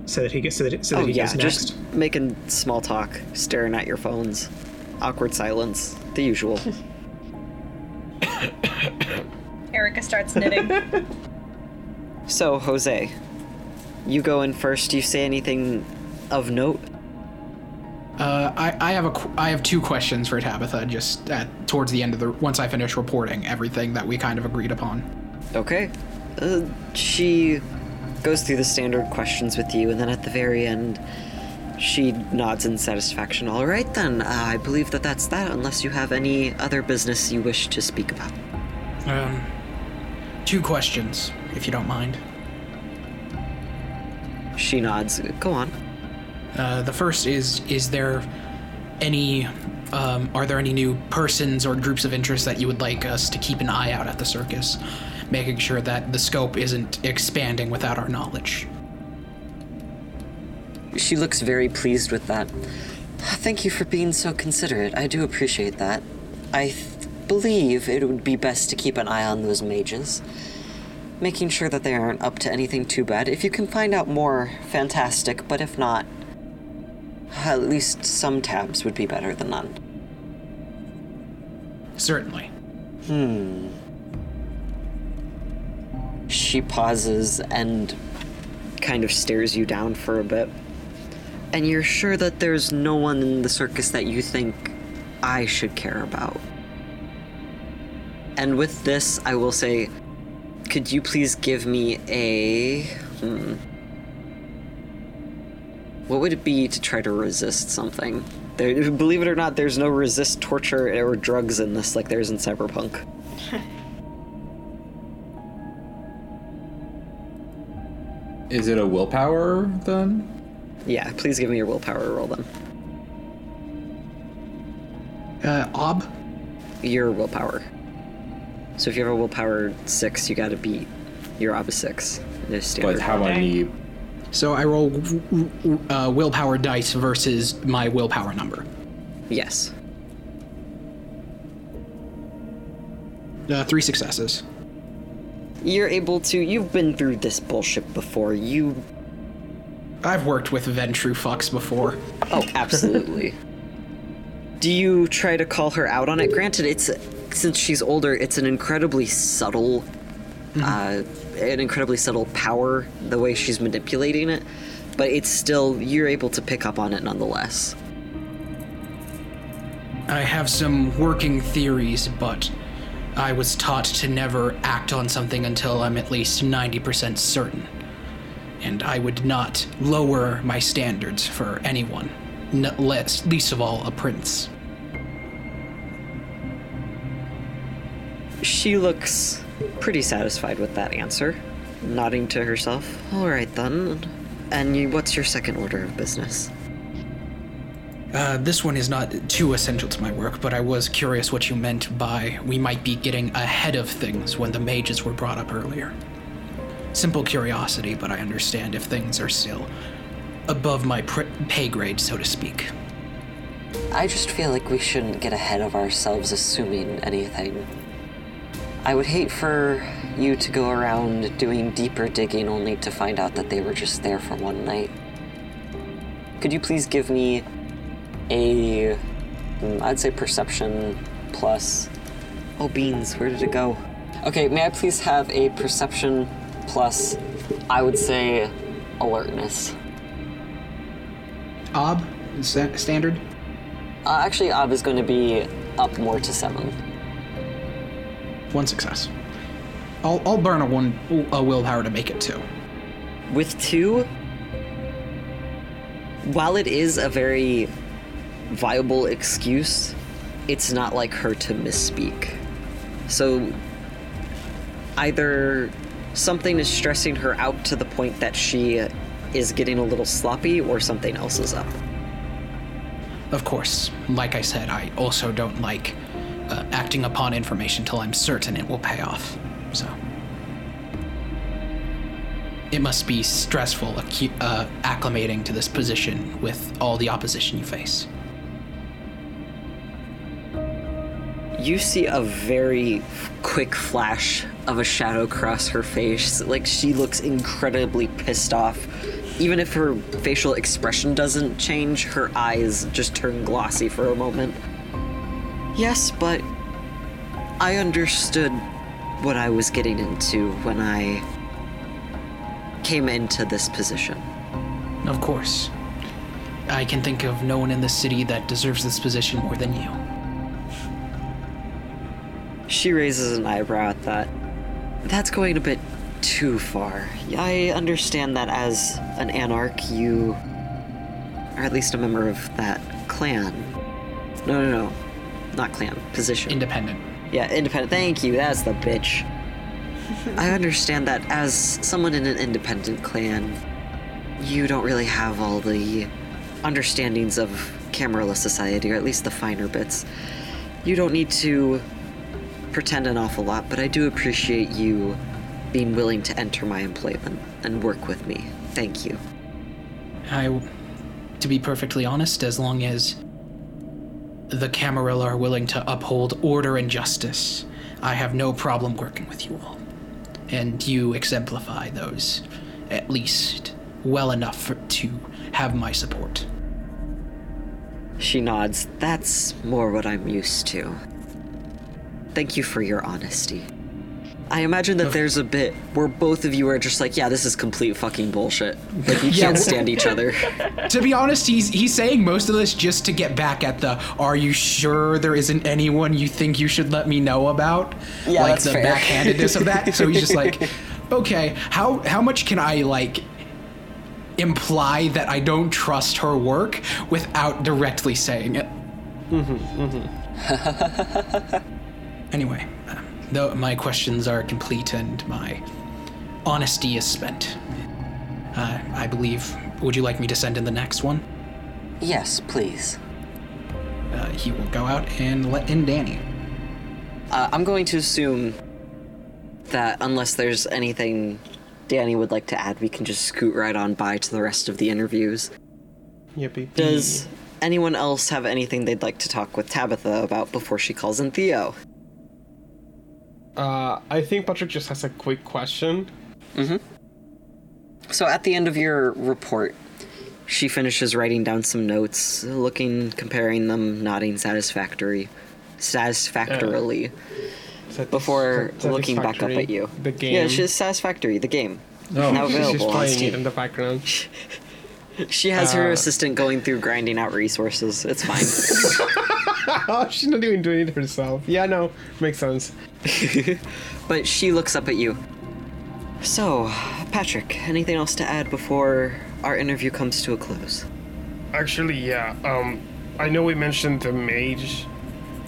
so that he gets so that, so that Oh he yeah, gets next. just making small talk, staring at your phones, awkward silence, the usual. [LAUGHS] Erica starts knitting. [LAUGHS] So, Jose, you go in first. Do you say anything of note? Uh, I, I have a qu- I have two questions for Tabitha. Just at, towards the end of the once I finish reporting everything that we kind of agreed upon. Okay. Uh, she goes through the standard questions with you, and then at the very end, she nods in satisfaction. All right, then. Uh, I believe that that's that, unless you have any other business you wish to speak about. Um, two questions, if you don't mind. She nods. Go on. Uh, the first is: Is there any? Um, are there any new persons or groups of interest that you would like us to keep an eye out at the circus, making sure that the scope isn't expanding without our knowledge? She looks very pleased with that. Thank you for being so considerate. I do appreciate that. I th- believe it would be best to keep an eye on those mages, making sure that they aren't up to anything too bad. If you can find out more, fantastic, but if not, at least some tabs would be better than none. Certainly. Hmm. She pauses and kind of stares you down for a bit. And you're sure that there's no one in the circus that you think I should care about? And with this, I will say, could you please give me a. Hmm. What would it be to try to resist something? There, believe it or not, there's no resist torture or drugs in this like there's in Cyberpunk. [LAUGHS] Is it a willpower then? Yeah, please give me your willpower to roll then. Uh, Ob? Your willpower. So if you have a willpower six, you gotta beat your ob six. There's standard. But how many? So I roll w- w- uh, willpower dice versus my willpower number. Yes. Uh, three successes. You're able to. You've been through this bullshit before. You. I've worked with Ventrue fucks before. Oh, absolutely. [LAUGHS] Do you try to call her out on it? Granted, it's since she's older, it's an incredibly subtle, uh, an incredibly subtle power the way she's manipulating it, but it's still you're able to pick up on it nonetheless. I have some working theories, but I was taught to never act on something until I'm at least 90% certain. And I would not lower my standards for anyone, n- less, least of all a prince. She looks pretty satisfied with that answer, nodding to herself. All right then. And you, what's your second order of business? Uh, this one is not too essential to my work, but I was curious what you meant by we might be getting ahead of things when the mages were brought up earlier. Simple curiosity, but I understand if things are still above my pay grade, so to speak. I just feel like we shouldn't get ahead of ourselves assuming anything. I would hate for you to go around doing deeper digging only to find out that they were just there for one night. Could you please give me a, mm, I'd say perception plus. Oh, beans, where did it go? Okay, may I please have a perception plus, I would say, alertness. Ob, is that standard? Uh, actually, Ob is going to be up more to seven. One success. I'll, I'll burn a one a willpower to make it two. With two, while it is a very viable excuse, it's not like her to misspeak. So either something is stressing her out to the point that she is getting a little sloppy, or something else is up. Of course, like I said, I also don't like uh, acting upon information till I'm certain it will pay off. So. It must be stressful acu- uh, acclimating to this position with all the opposition you face. You see a very quick flash of a shadow cross her face. Like she looks incredibly pissed off. Even if her facial expression doesn't change, her eyes just turn glossy for a moment. Yes, but I understood what I was getting into when I came into this position. Of course. I can think of no one in the city that deserves this position more than you. She raises an eyebrow at that. That's going a bit too far. I understand that as an anarch, you are at least a member of that clan. No, no, no. Not clan. Position. Independent. yeah, independent. Thank you. That's the bitch. [LAUGHS] I understand that as someone in an independent clan, you don't really have all the understandings of Camarilla society, or at least the finer bits. You don't need to pretend an awful lot, but I do appreciate you being willing to enter my employment and work with me. Thank you. I, to be perfectly honest, as long as the Camarilla are willing to uphold order and justice, I have no problem working with you all. And you exemplify those, at least well enough for, to have my support. She nods. That's more what I'm used to. Thank you for your honesty. I imagine that oh. there's a bit where both of you are just like, yeah, this is complete fucking bullshit. Like you [LAUGHS] can't stand each other. [LAUGHS] To be honest, he's he's saying most of this just to get back at the "Are you sure there isn't anyone you think you should let me know about?" Yeah, like that's the fair. backhandedness of that. So he's just like, [LAUGHS] "Okay, how how much can I like imply that I don't trust her work without directly saying it?" Mm-hmm, mm-hmm. Anyway, uh, though my questions are complete and my honesty is spent. Uh, I believe. Would you like me to send in the next one? yes, please. uh, he will go out and let in Danny. Uh, I'm going to assume that unless there's anything Danny would like to add, we can just scoot right on by to the rest of the interviews. Yippee. Does anyone else have anything they'd like to talk with Tabitha about before she calls in Theo? Uh, I think Patrick just has a quick question. So at the end of your report, she finishes writing down some notes, looking, comparing them, nodding satisfactory, satisfactorily Sat- before sat- looking back up at you. The game. Yeah, she's satisfactory. The game. Oh, now She's just available on playing Steam. it in the background. [LAUGHS] She has her Uh, assistant going through grinding out resources. It's fine. [LAUGHS] [LAUGHS] oh, she's not even doing it herself. Yeah, no, makes sense. [LAUGHS] but she looks up at you. So, Patrick, anything else to add before our interview comes to a close? Actually, yeah. Um, I know we mentioned the mage,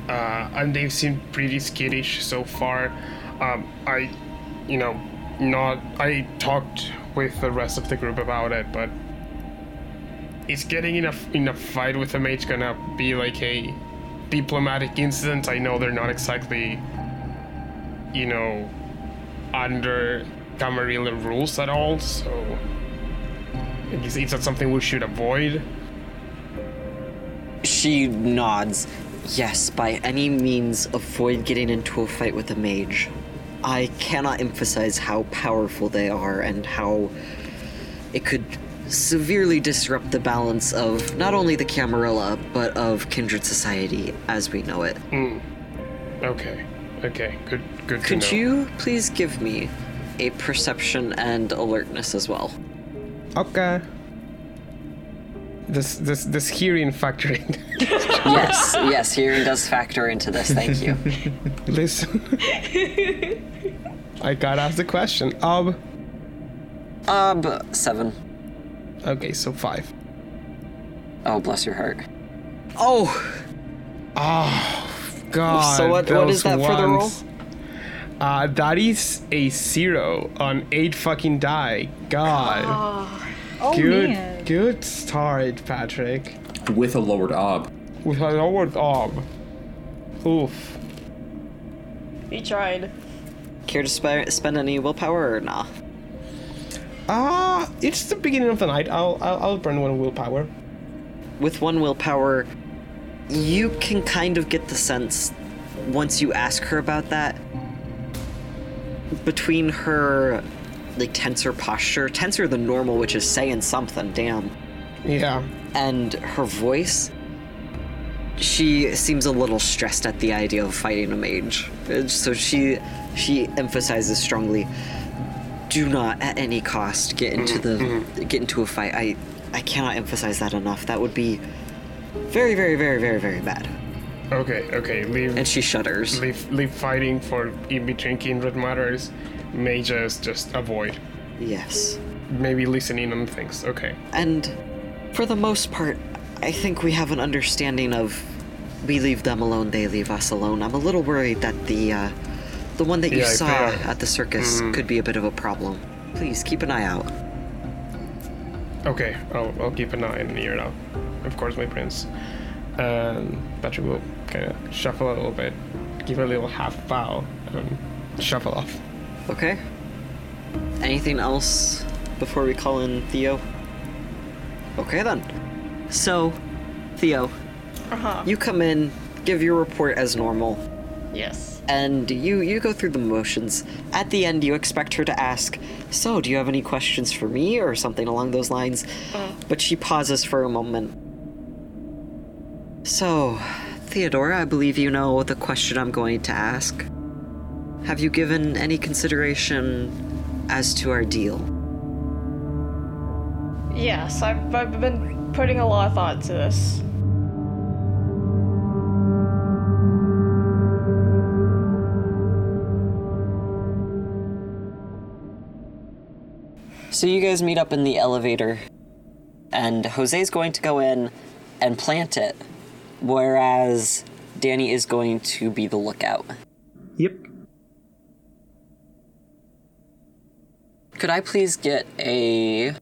uh, and they've seemed pretty skittish so far. Um, I, you know, not. I talked with the rest of the group about it, but is getting in a in a fight with the mage gonna be like a diplomatic incident? I know they're not exactly, you know, under Camarilla rules at all, so. Is, is that something we should avoid? She nods. Yes, by any means, avoid getting into a fight with a mage. I cannot emphasize how powerful they are and how it could severely disrupt the balance of not only the Camarilla, but of kindred society as we know it. Okay. Okay. Good. Good Could to know. you please give me a perception and alertness as well? Okay. This this this hearing factoring. [LAUGHS] yes, yes, hearing does factor into this. Thank you. [LAUGHS] Listen. [LAUGHS] I gotta ask the question. Um. Um, seven. Okay, so five. Oh, bless your heart. Oh, Oh, God. So what- what those is that for the roll? ones. Uh, that is a zero on eight fucking die. God. Oh good. man. Good start, Patrick. With a lowered ob. With a lowered ob. Oof. He tried. care to sp- spend any willpower or nah? Ah, it's the beginning of the night. I'll I'll, I'll burn one willpower. With one willpower, you can kind of get the sense once you ask her about that between her like tenser posture, tenser than normal, which is saying something, damn, Yeah. and her voice. She seems a little stressed at the idea of fighting a mage, Uh, so she she emphasizes strongly. Do not, at any cost, get into the get into a fight. I I cannot emphasize that enough. That would be very, very, very, very, very bad. Okay. Okay. Leave. And she shudders. leave leave fighting for in between kindred matters. May just just avoid. Yes. Maybe listening on things. Okay. And for the most part, I think we have an understanding of we leave them alone, they leave us alone. I'm a little worried that the uh, the one that you Yeah, saw bet. at the circus could be a bit of a problem. Please keep an eye out. Okay. I'll I'll keep an eye and ear out. Of course, my prince. And Patrick will kind of shuffle a little bit, give a little half bow, and shuffle off. Okay. Anything else before we call in Theo? Okay then. So, Theo, Uh huh. you come in, give your report as normal, Yes. and you you go through the motions. At the end, you expect her to ask, "So, do you have any questions for me?" or something along those lines. Uh. But she pauses for a moment. So, Theodora, I believe you know the question I'm going to ask. have you given any consideration as to our deal? Yes, I've, I've been putting a lot of thought to this. So you guys meet up in the elevator, and Jose's going to go in and plant it, whereas Danny is going to be the lookout. Yep. Could I please get a.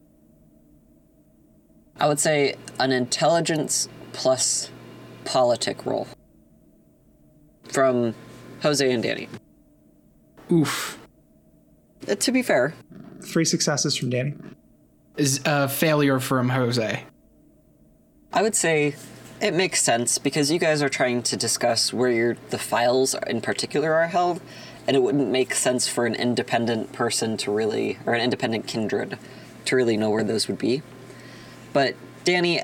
I would say an intelligence plus politic roll from Jose and Danny. Oof. Uh, to be fair, Three successes from Danny. Is a failure from Jose. I would say it makes sense because you guys are trying to discuss where your, the files in particular are held, and it wouldn't make sense for an independent person to really, or an independent kindred, to really know where those would be. But Danny,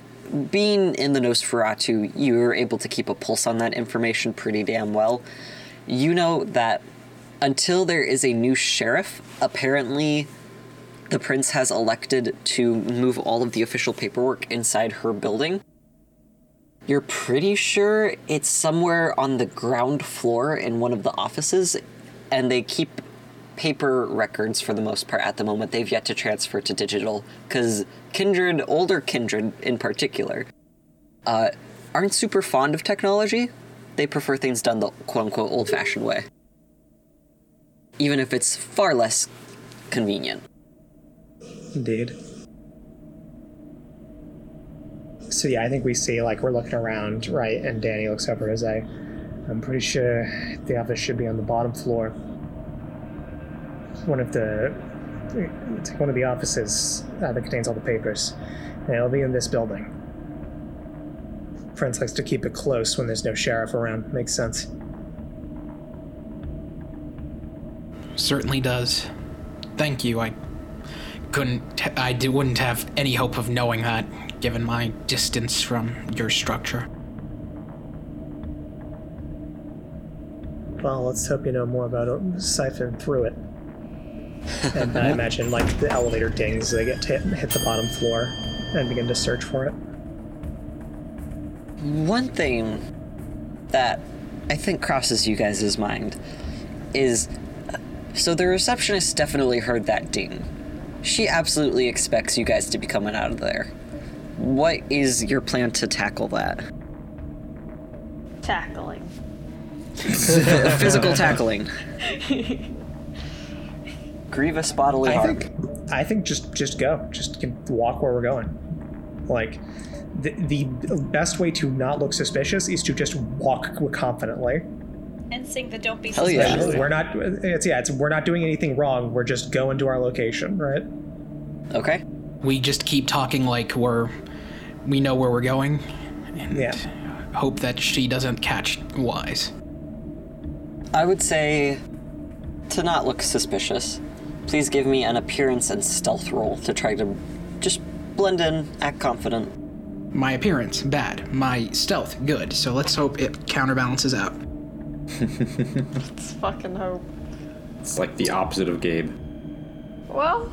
being in the Nosferatu, you were able to keep a pulse on that information pretty damn well. You know that until there is a new sheriff, apparently the prince has elected to move all of the official paperwork inside her building. You're pretty sure it's somewhere on the ground floor in one of the offices, and they keep paper records for the most part at the moment. They've yet to transfer to digital, because Kindred, older Kindred in particular, uh, aren't super fond of technology. They prefer things done the quote unquote old fashioned way, even if it's far less convenient. Indeed. So yeah, I think we see like we're looking around, right? And Danny looks over as I. I'm pretty sure the office should be on the bottom floor. One of the, it's like one of the offices uh, that contains all the papers, and it'll be in this building. Prince likes to keep it close when there's no sheriff around. Makes sense. Certainly does. Thank you. I couldn't. I d- wouldn't have any hope of knowing that, given my distance from your structure. Well, let's hope you know more about uh, it. Siphon through it. And I imagine, like, the elevator dings, they get hit, hit the bottom floor and begin to search for it. One thing that I think crosses you guys' mind is uh, so the receptionist definitely heard that ding. She absolutely expects you guys to be coming out of there. What is your plan to tackle that? Tackling. [LAUGHS] Physical tackling. [LAUGHS] Grievous bodily I harm. think, I think just just go, just walk where we're going. Like, the the best way to not look suspicious is to just walk confidently. And sing the Don't Be Hell yeah. Suspicious. We're not. It's yeah. It's we're not doing anything wrong. We're just going to our location, right? Okay. We just keep talking like we're. We know where we're going, and Yeah. hope that she doesn't catch wise. I would say to not look suspicious, please give me an appearance and stealth roll to try to just blend in, act confident. My appearance, bad. My stealth, good. So let's hope it counterbalances out. [LAUGHS] Let's fucking hope. It's like the opposite of Gabe. Well,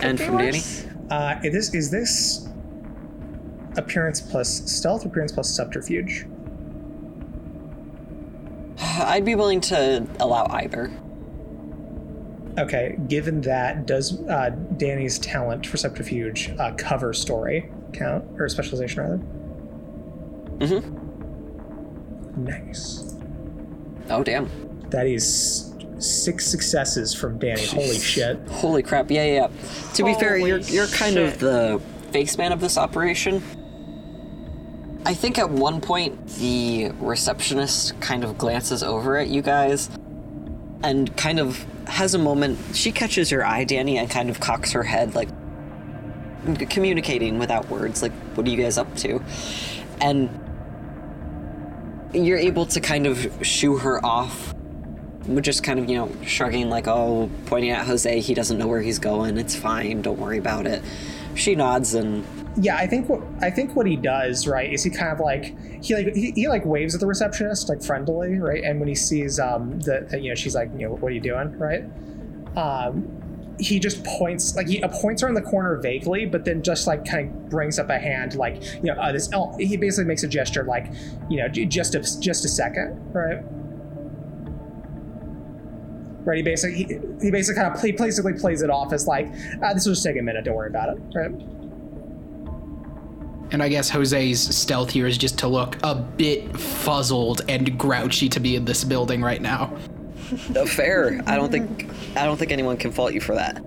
And from Danny? much- Uh, it is is this appearance plus stealth, appearance plus subterfuge? [SIGHS] I'd be willing to allow either. Okay, given that, does uh, Danny's talent for subterfuge uh, cover story count or specialization rather? Mm-hmm. Nice. Oh damn. That is six successes from Danny. [LAUGHS] Holy shit! Holy crap, yeah, yeah. yeah. To be fair, you're you're kind of the face man of this operation. I think at one point the receptionist kind of glances over at you guys and kind of has a moment. She catches your eye, Danny, and kind of cocks her head, like communicating without words, like, what are you guys up to? And you're able to kind of shoo her off just kind of, you know, shrugging, like, oh, pointing at Jose, he doesn't know where he's going, it's fine, don't worry about it. She nods and yeah, I think what I think what he does right is he kind of like he like he, he like waves at the receptionist like friendly, right? And when he sees um the you know she's like you know what are you doing, right? Um, he just points like he points her in the corner vaguely, but then just like kind of brings up a hand like you know uh, this. Oh, he basically makes a gesture like you know just a just a second, right? Right. He basically he, he basically kind of he basically plays it off as like uh, this will just take a minute. Don't worry about it, right? And I guess Jose's stealth here is just to look a bit fuzzled and grouchy to be in this building right now. [LAUGHS] Fair. I don't think I don't think anyone can fault you for that.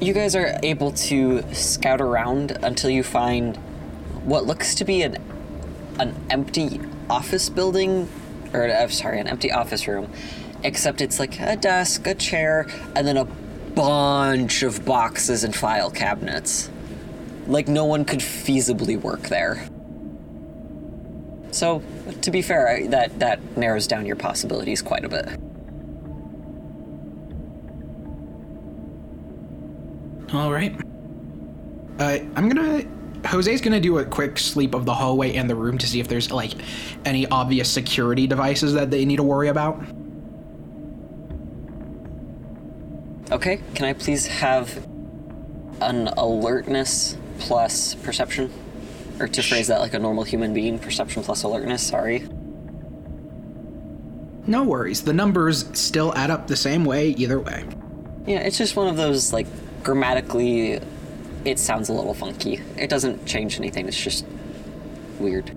You guys are able to scout around until you find what looks to be an an empty office building or uh, sorry, an empty office room. Except it's like a desk, a chair, and then a bunch of boxes and file cabinets. Like no one could feasibly work there. So, to be fair, I- that that narrows down your possibilities quite a bit. All right. Uh, I'm gonna. Jose's gonna do a quick sleep of the hallway and the room to see if there's like any obvious security devices that they need to worry about. Okay, can I please have an alertness plus perception? Or to phrase that like a normal human being, perception plus alertness, sorry. No worries. The numbers still add up the same way either way. Yeah, it's just one of those like grammatically it sounds a little funky. It doesn't change anything, it's just weird.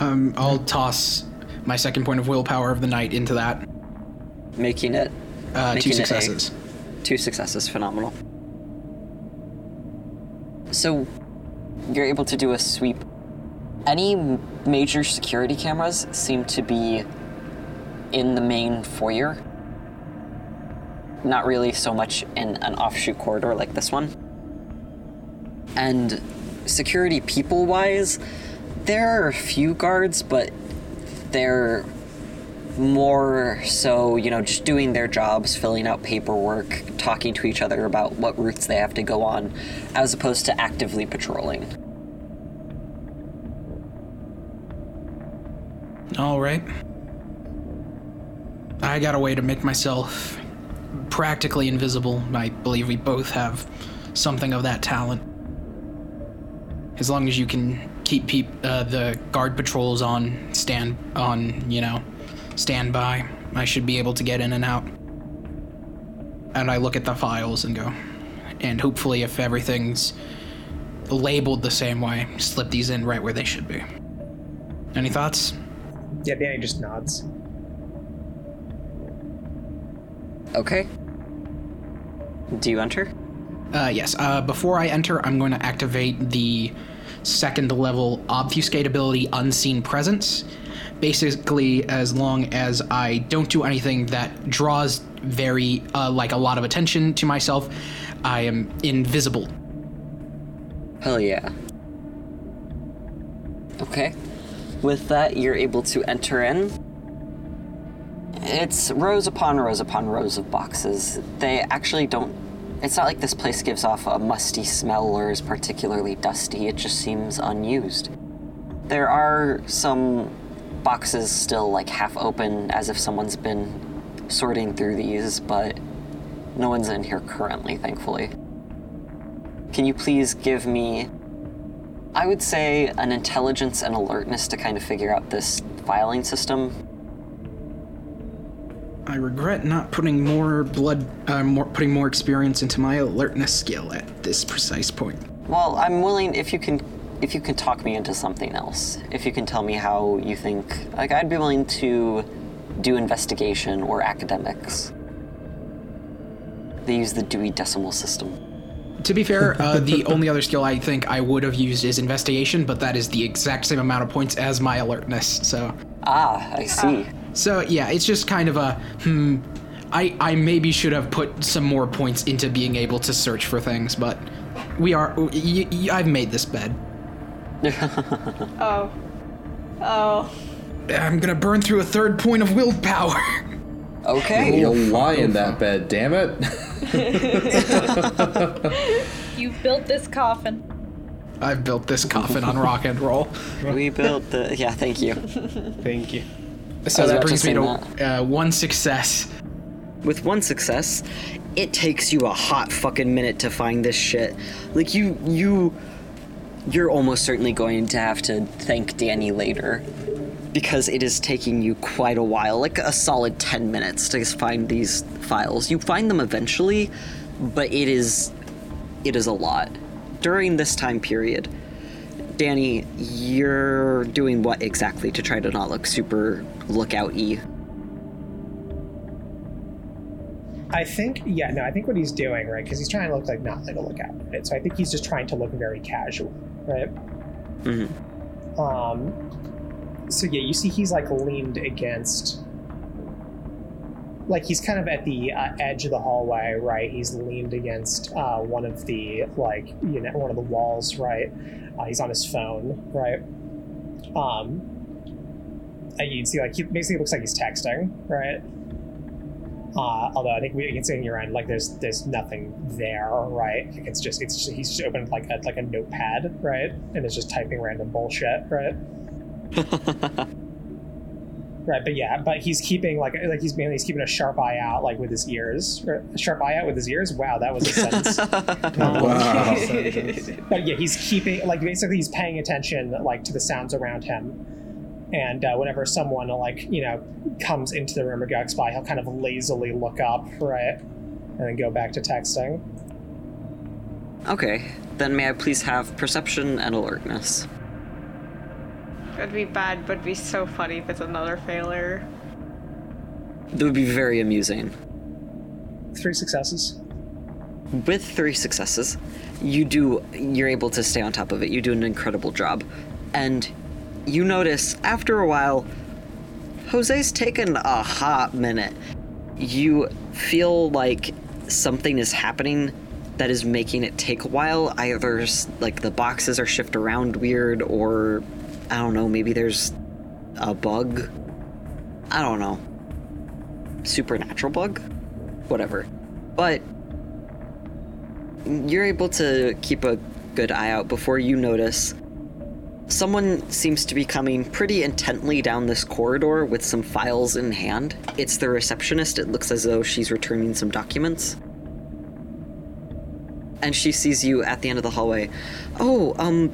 Um, I'll toss my second point of willpower of the night into that. Making it Uh, two making it a- successes. Two successes, phenomenal. So, you're able to do a sweep. Any major security cameras seem to be in the main foyer. Not really so much in an offshoot corridor like this one. And security people wise, there are a few guards, but they're more so, you know, just doing their jobs, filling out paperwork, talking to each other about what routes they have to go on, as opposed to actively patrolling. All right. I got a way to make myself practically invisible. I believe we both have something of that talent. As long as you can keep peop- uh, the guard patrols on stand on, you know, standby, I should be able to get in and out. And I look at the files and go, and hopefully, if everything's labeled the same way, slip these in right where they should be. Any thoughts? Yeah, Danny just nods. Okay. Do you enter? Uh, yes. Uh, before I enter, I'm going to activate the second level obfuscate ability, Unseen Presence. Basically, as long as I don't do anything that draws very, uh, like a lot of attention to myself, I am invisible. Hell yeah. Okay. With that, you're able to enter in. It's rows upon rows upon rows of boxes. They actually don't. It's not like this place gives off a musty smell or is particularly dusty, it just seems unused. There are some boxes still like half open as if someone's been sorting through these, but no one's in here currently, thankfully. Can you please give me I would say an intelligence and alertness to kind of figure out this filing system. I regret not putting more blood, uh, more, putting more experience into my alertness skill at this precise point. Well, I'm willing if you can if you can talk me into something else. If you can tell me how you think like I'd be willing to do investigation or academics. They use the Dewey Decimal System. To be fair, [LAUGHS] uh, the only other skill I think I would have used is investigation, but that is the exact same amount of points as my alertness. So, Ah, I see. so yeah, it's just kind of a hmm. I I maybe should have put some more points into being able to search for things, but we are. Y- y- I've made this bed. [LAUGHS] Oh. Oh. I'm gonna burn through a third point of willpower. Okay. You'll lie in that bed, damn it. [LAUGHS] [LAUGHS] You've built this coffin. I've built this coffin on rock and roll. We built the. Yeah, thank you. Thank you. So that about to brings me to uh, one success. With one success, it takes you a hot fucking minute to find this shit. Like you, you, you're almost certainly going to have to thank Danny later, because it is taking you quite a while, like a solid ten minutes to find these files. You find them eventually, but it is, it is a lot. During this time period, Danny, you're doing what exactly to try to not look super lookout-y? I think, yeah, no, I think what he's doing, right, because he's trying to look like not like a lookout, right? So I think he's just trying to look very casual, right? Mhm. Um, so yeah, you see he's like leaned against, like he's kind of at the uh, edge of the hallway, right? He's leaned against uh, one of the like you know one of the walls, right? Uh, he's on his phone, right? Um, and you can see like he basically looks like he's texting, right? Uh, although I think we can see on your end, like there's there's nothing there, right? Like, It's just it's just, he's just opened like a like a notepad, right? And it's just typing random bullshit, right? [LAUGHS] right, but yeah, but he's keeping like like he's mainly he's keeping a sharp eye out, like with his ears, or a sharp eye out with his ears. Wow, that was a sentence. [LAUGHS] Um, Wow. [LAUGHS] but yeah, he's keeping like basically he's paying attention like to the sounds around him. And uh, whenever someone like you know comes into the room or goes by, he'll kind of lazily look up, right, and then go back to texting. Okay, then may I please have perception and alertness? It'd be bad, but it'd be so funny if it's another failure. That would be very amusing. Three successes. With three successes, you do you're able to stay on top of it. You do an incredible job. And you notice after a while Jose's taken a hot minute. You feel like something is happening that is making it take a while. Either like the boxes are shift around weird or I don't know, maybe there's a bug. I don't know. Supernatural bug? Whatever. But you're able to keep a good eye out before you notice someone seems to be coming pretty intently down this corridor with some files in hand. It's the receptionist. It looks as though she's returning some documents. And she sees you at the end of the hallway. Oh, um,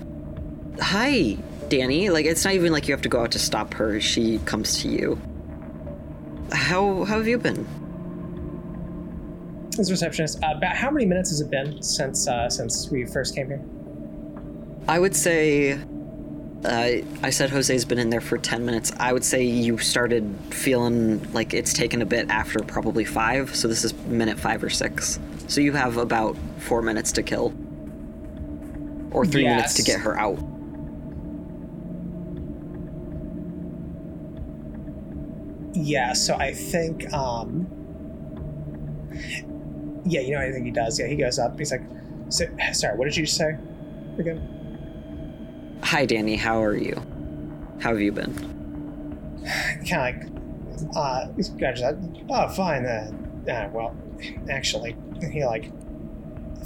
hi, Danny. Like, it's not even like you have to go out to stop her. She comes to you. How, how have you been? This receptionist. Uh, about how many minutes has it been since uh, since we first came here? I would say. Uh, I said Jose's been in there for 10 minutes. I would say you started feeling like it's taken a bit after probably five, so this is minute five or six. So you have about four minutes to kill. Or three minutes to get her out. Yeah, so I think, um, yeah, you know, I think he does. Yeah, he goes up. He's like, so, sorry, what did you say again? Hi, Danny, how are you? How have you been? Kind of like, uh, just, oh, fine. Uh, uh, well, actually, he like,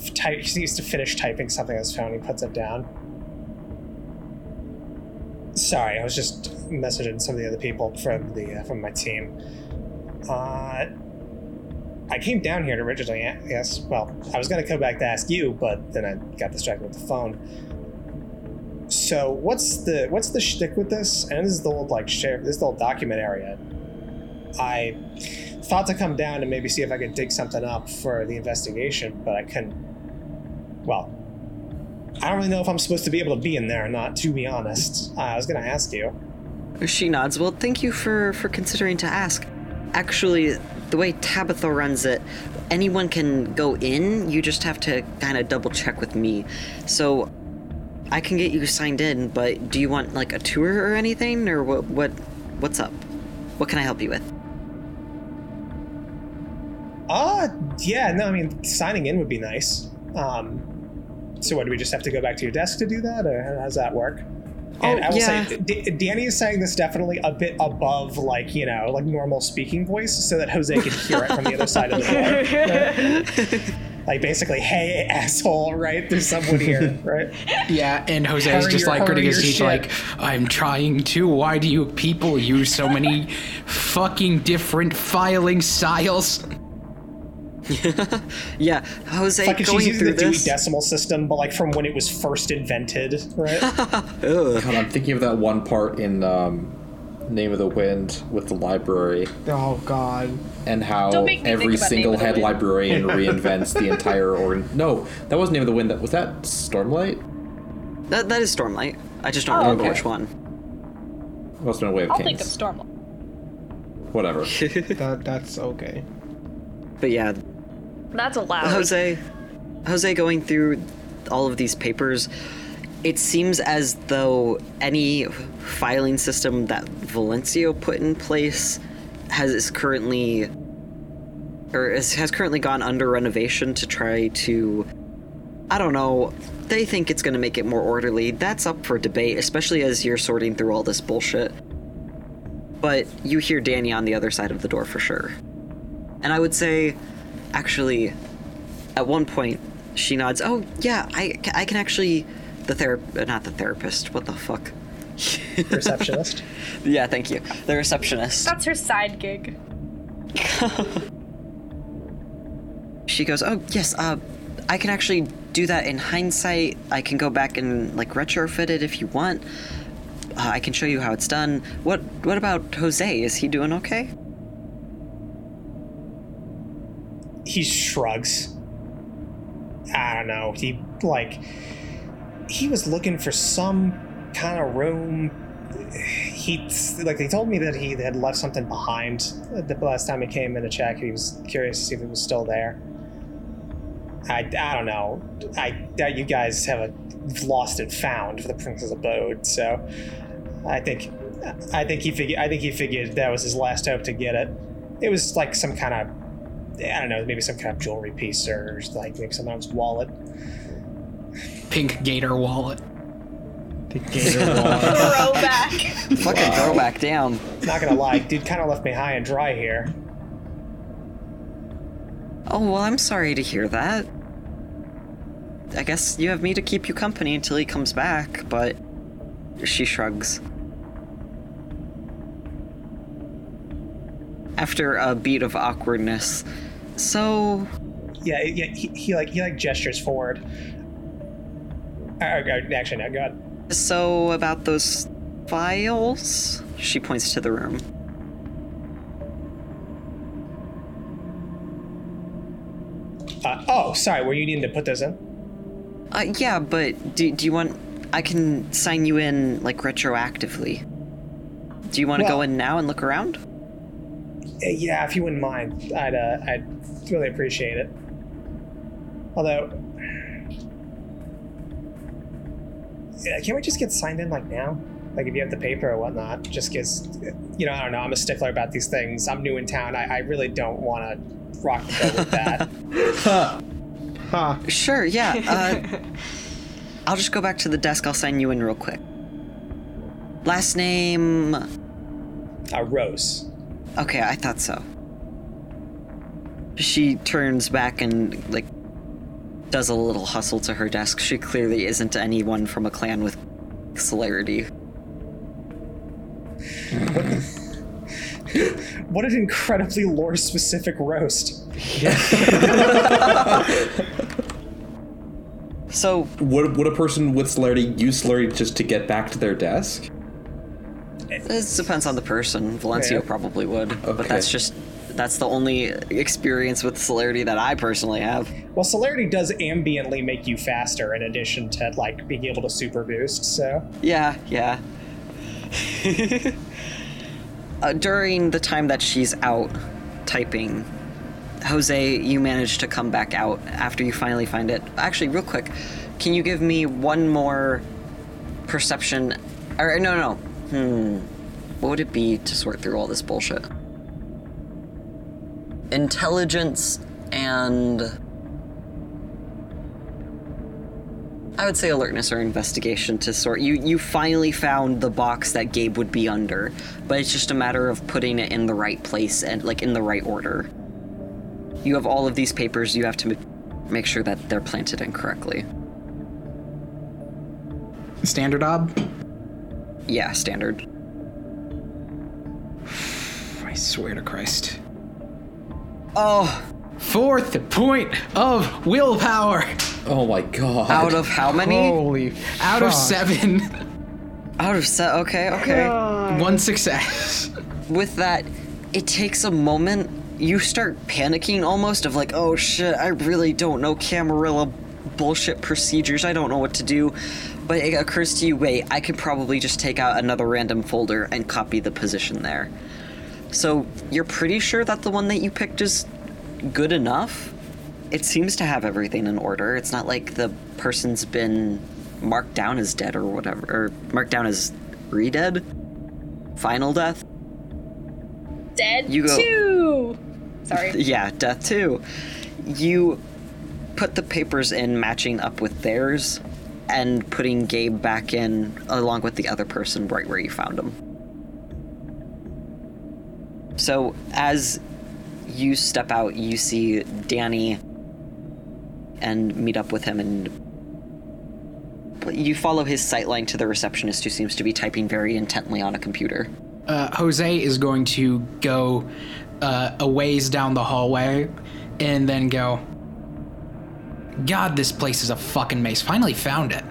he needs to finish typing something on his phone. He puts it down. Sorry, I was just messaging some of the other people from the uh, from my team. Uh, I came down here to originally. Yes, well, I was gonna come back to ask you, but then I got distracted with the phone. So what's the what's the shtick with this? And this is the old like share this is the old document area. I thought to come down and maybe see if I could dig something up for the investigation, but I couldn't. Well, I don't really know if I'm supposed to be able to be in there or not. To be honest, uh, I was gonna ask you. She nods. Well, thank you for for considering to ask. Actually, the way Tabitha runs it, anyone can go in. You just have to kind of double check with me. So, I can get you signed in. But do you want like a tour or anything, or what? What? What's up? What can I help you with? Uh, yeah, no, I mean, signing in would be nice. Um, so what, do we just have to go back to your desk to do that, or how does that work? And Oh, I will yeah. say, D- Danny is saying this definitely a bit above, like, you know, like normal speaking voice so that Jose can hear it from the other side of the [LAUGHS] door. [LAUGHS] right? Like, basically, hey, asshole, right? There's someone here, [LAUGHS] right? Yeah, and Jose is just your- like gritting hurry his your teeth, like, I'm trying to. Why do you people use so many fucking different filing styles? [LAUGHS] Yeah, Jose Like, if going she's using through the Dewey this. Decimal System, but like from when it was first invented, right? [LAUGHS] God, I'm thinking of that one part in um, Name of the Wind with the library Oh God. And how Don't make me every think about Name single head librarian [LAUGHS] reinvents the entire organ. No, that wasn't Name of the Wind. That was that Stormlight. That, that is Stormlight. I just don't Oh, remember okay. which one. Must have been a Way of I'll Kings. think of Stormlight. Whatever. [LAUGHS] That that's okay. But yeah, That's allowed. Jose, Jose going through all of these papers, it seems as though any filing system that Valencio put in place has is currently or is, has currently gone under renovation to try to I don't know. They think it's going to make it more orderly. That's up for debate, especially as you're sorting through all this bullshit. But you hear Danny on the other side of the door for sure. And I would say, actually, at one point, she nods. Oh, yeah, I, I can actually. The therapist. Not the therapist. What the fuck? [LAUGHS] Receptionist. Yeah, thank you. The receptionist. That's her side gig. [LAUGHS] She goes, "Oh yes, uh, I can actually do that in hindsight. I can go back and like retrofit it if you want. Uh, I can show you how it's done. What What about Jose? Is he doing okay? he shrugs. I don't know. He like he was looking for some kind of room. He like they told me that he had left something behind the last time he came in to check. He was curious to see if it was still there. I, I don't know. I doubt you guys have a lost and found for the Prince's Abode. So I think I think he figured I think he figured that was his last hope to get it. It was like some kind of I don't know, maybe some kind of jewelry piece or like maybe someone's wallet. Pink gator wallet. The [LAUGHS] gator. [LAUGHS] Throwback. Fucking throwback down. Not gonna lie, dude kind of left me high and dry here. Oh well, I'm sorry to hear that. I guess you have me to keep you company until he comes back, but she shrugs. After a beat of awkwardness, so Yeah, yeah. He, he like he like gestures forward. Uh, uh, actually, no, go ahead. So about those files? She points to the room. Uh, oh, sorry. Were you needing to put those in? Uh, yeah, but do, do you want? I can sign you in like retroactively. Do you want to go in now and look around? Uh, yeah, if you wouldn't mind, I'd uh, I'd really appreciate it. Although, yeah, can't we just get signed in like now? Like if you have the paper or whatnot, just because you know I don't know. I'm a stickler about these things. I'm new in town. I, I really don't want to rock the boat with that. [LAUGHS] ha. Sure, yeah. [LAUGHS] Uh, I'll just go back to the desk. I'll sign you in real quick. Last name. uh, Rose. Okay, I thought so. She turns back and, like, does a little hustle to her desk. She clearly isn't anyone from a clan with celerity. [LAUGHS] What an incredibly lore-specific roast. [LAUGHS] So, Would, would a person with celerity use celerity just to get back to their desk? this depends on the person. Valencio Yeah. probably would. But that's just. That's the only experience with celerity that I personally have. Well, celerity does ambiently make you faster in addition to like being able to super boost. So Yeah, yeah. [LAUGHS] uh, during the time that she's out typing, Jose, you managed to come back out after you finally find it. Actually, real quick, can you give me one more perception? Or no, no. Hmm. What would it be to sort through all this bullshit? Intelligence and I would say alertness or investigation to sort. You you finally found the box that Gabe would be under, but it's just a matter of putting it in the right place and like in the right order. You have all of these papers. You have to make sure that they're planted in correctly. Standard ob? Yeah, standard. [SIGHS] I swear to Christ. Oh, Fourth point of willpower Oh my god. out of how many? Holy out of seven. Out of seven. Okay, okay. One success. [LAUGHS] with that, it takes a moment. You start panicking almost of like, oh shit, I really don't know Camarilla bullshit procedures. I don't know what to do. But it occurs to you, wait, I could probably just take out another random folder and copy the position there. So you're pretty sure that the one that you picked is good enough? It seems to have everything in order. It's not like the person's been marked down as dead or whatever, or marked down as re-dead? Final death? Dead You go- two. Sorry. [LAUGHS] Yeah, death too. You put the papers in matching up with theirs and putting Gabe back in along with the other person right where you found him. So as you step out, you see Danny and meet up with him and you follow his sightline to the receptionist who seems to be typing very intently on a computer. Uh, Jose is going to go uh, a ways down the hallway and then go. God, this place is a fucking maze. Finally found it.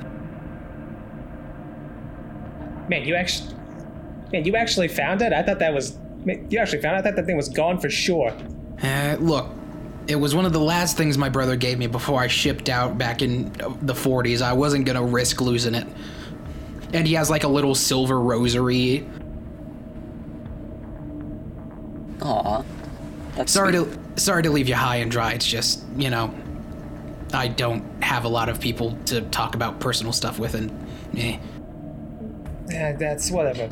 Man, you actually, man, you actually found it. I thought that was, man, you actually found it. I thought that thing was gone for sure. Uh, look, it was one of the last things my brother gave me before I shipped out back in uh, the 40s. I wasn't gonna risk losing it. And he has like a little silver rosary. Aw. That's Sorry sweet. to sorry to leave you high and dry. It's just you know, I don't have a lot of people to talk about personal stuff with, and eh. Eh, that's whatever.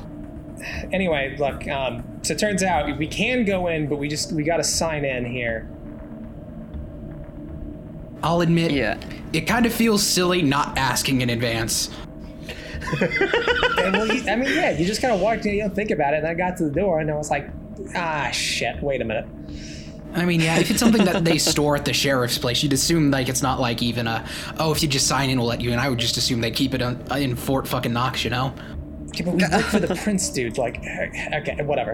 Anyway, look. Um, so it turns out we can go in, but we just we got to sign in here. I'll admit, Yeah. it kind of feels silly not asking in advance. And well, you, I mean, yeah, you just kind of walked in, you don't think about it, and I got to the door, and I was like, ah, shit. Wait a minute. I mean, yeah, if it's something that they store at the sheriff's place, you'd assume like it's not like even a oh, if you just sign in, we'll let you in. I would just assume they keep it on, in Fort fucking Knox, you know. Okay, but we work for the prince, dude. Like, [LAUGHS] okay, whatever.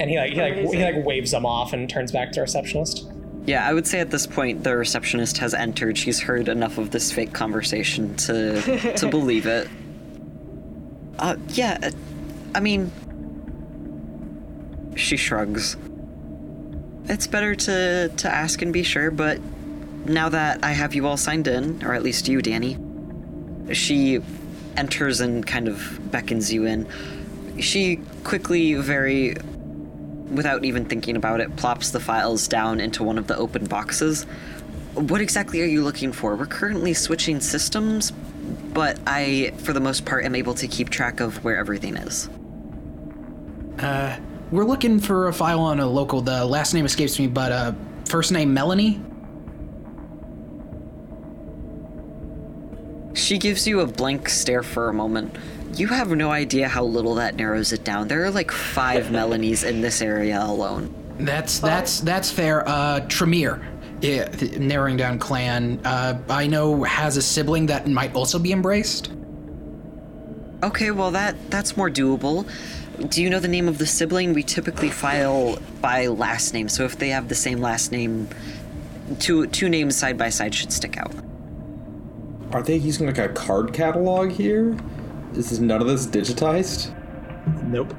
And he like he like he like waves them off and turns back to receptionist. Yeah, I would say at this point the receptionist has entered. She's heard enough of this fake conversation to to [LAUGHS] believe it. Uh, yeah, uh, I mean, she shrugs. It's better to to ask and be sure, but now that I have you all signed in, or at least you, Danny, she enters and kind of beckons you in. She quickly, very without even thinking about it, plops the files down into one of the open boxes. What exactly are you looking for? We're currently switching systems, but I, for the most part, am able to keep track of where everything is. Uh, we're looking for a file on a local. The last name escapes me, but uh, first name Melanie. She gives you a blank stare for a moment. You have no idea how little that narrows it down. There are like five [LAUGHS] Melanies in this area alone. That's that's that's fair. Uh, Tremere, yeah, narrowing down clan. Uh, I know has a sibling that might also be embraced. Okay, well that that's more doable. Do you know the name of the sibling? We typically file by last name, so if they have the same last name, two two names side by side should stick out. Are they using like a card catalog here? Is this, none of this digitized? Nope.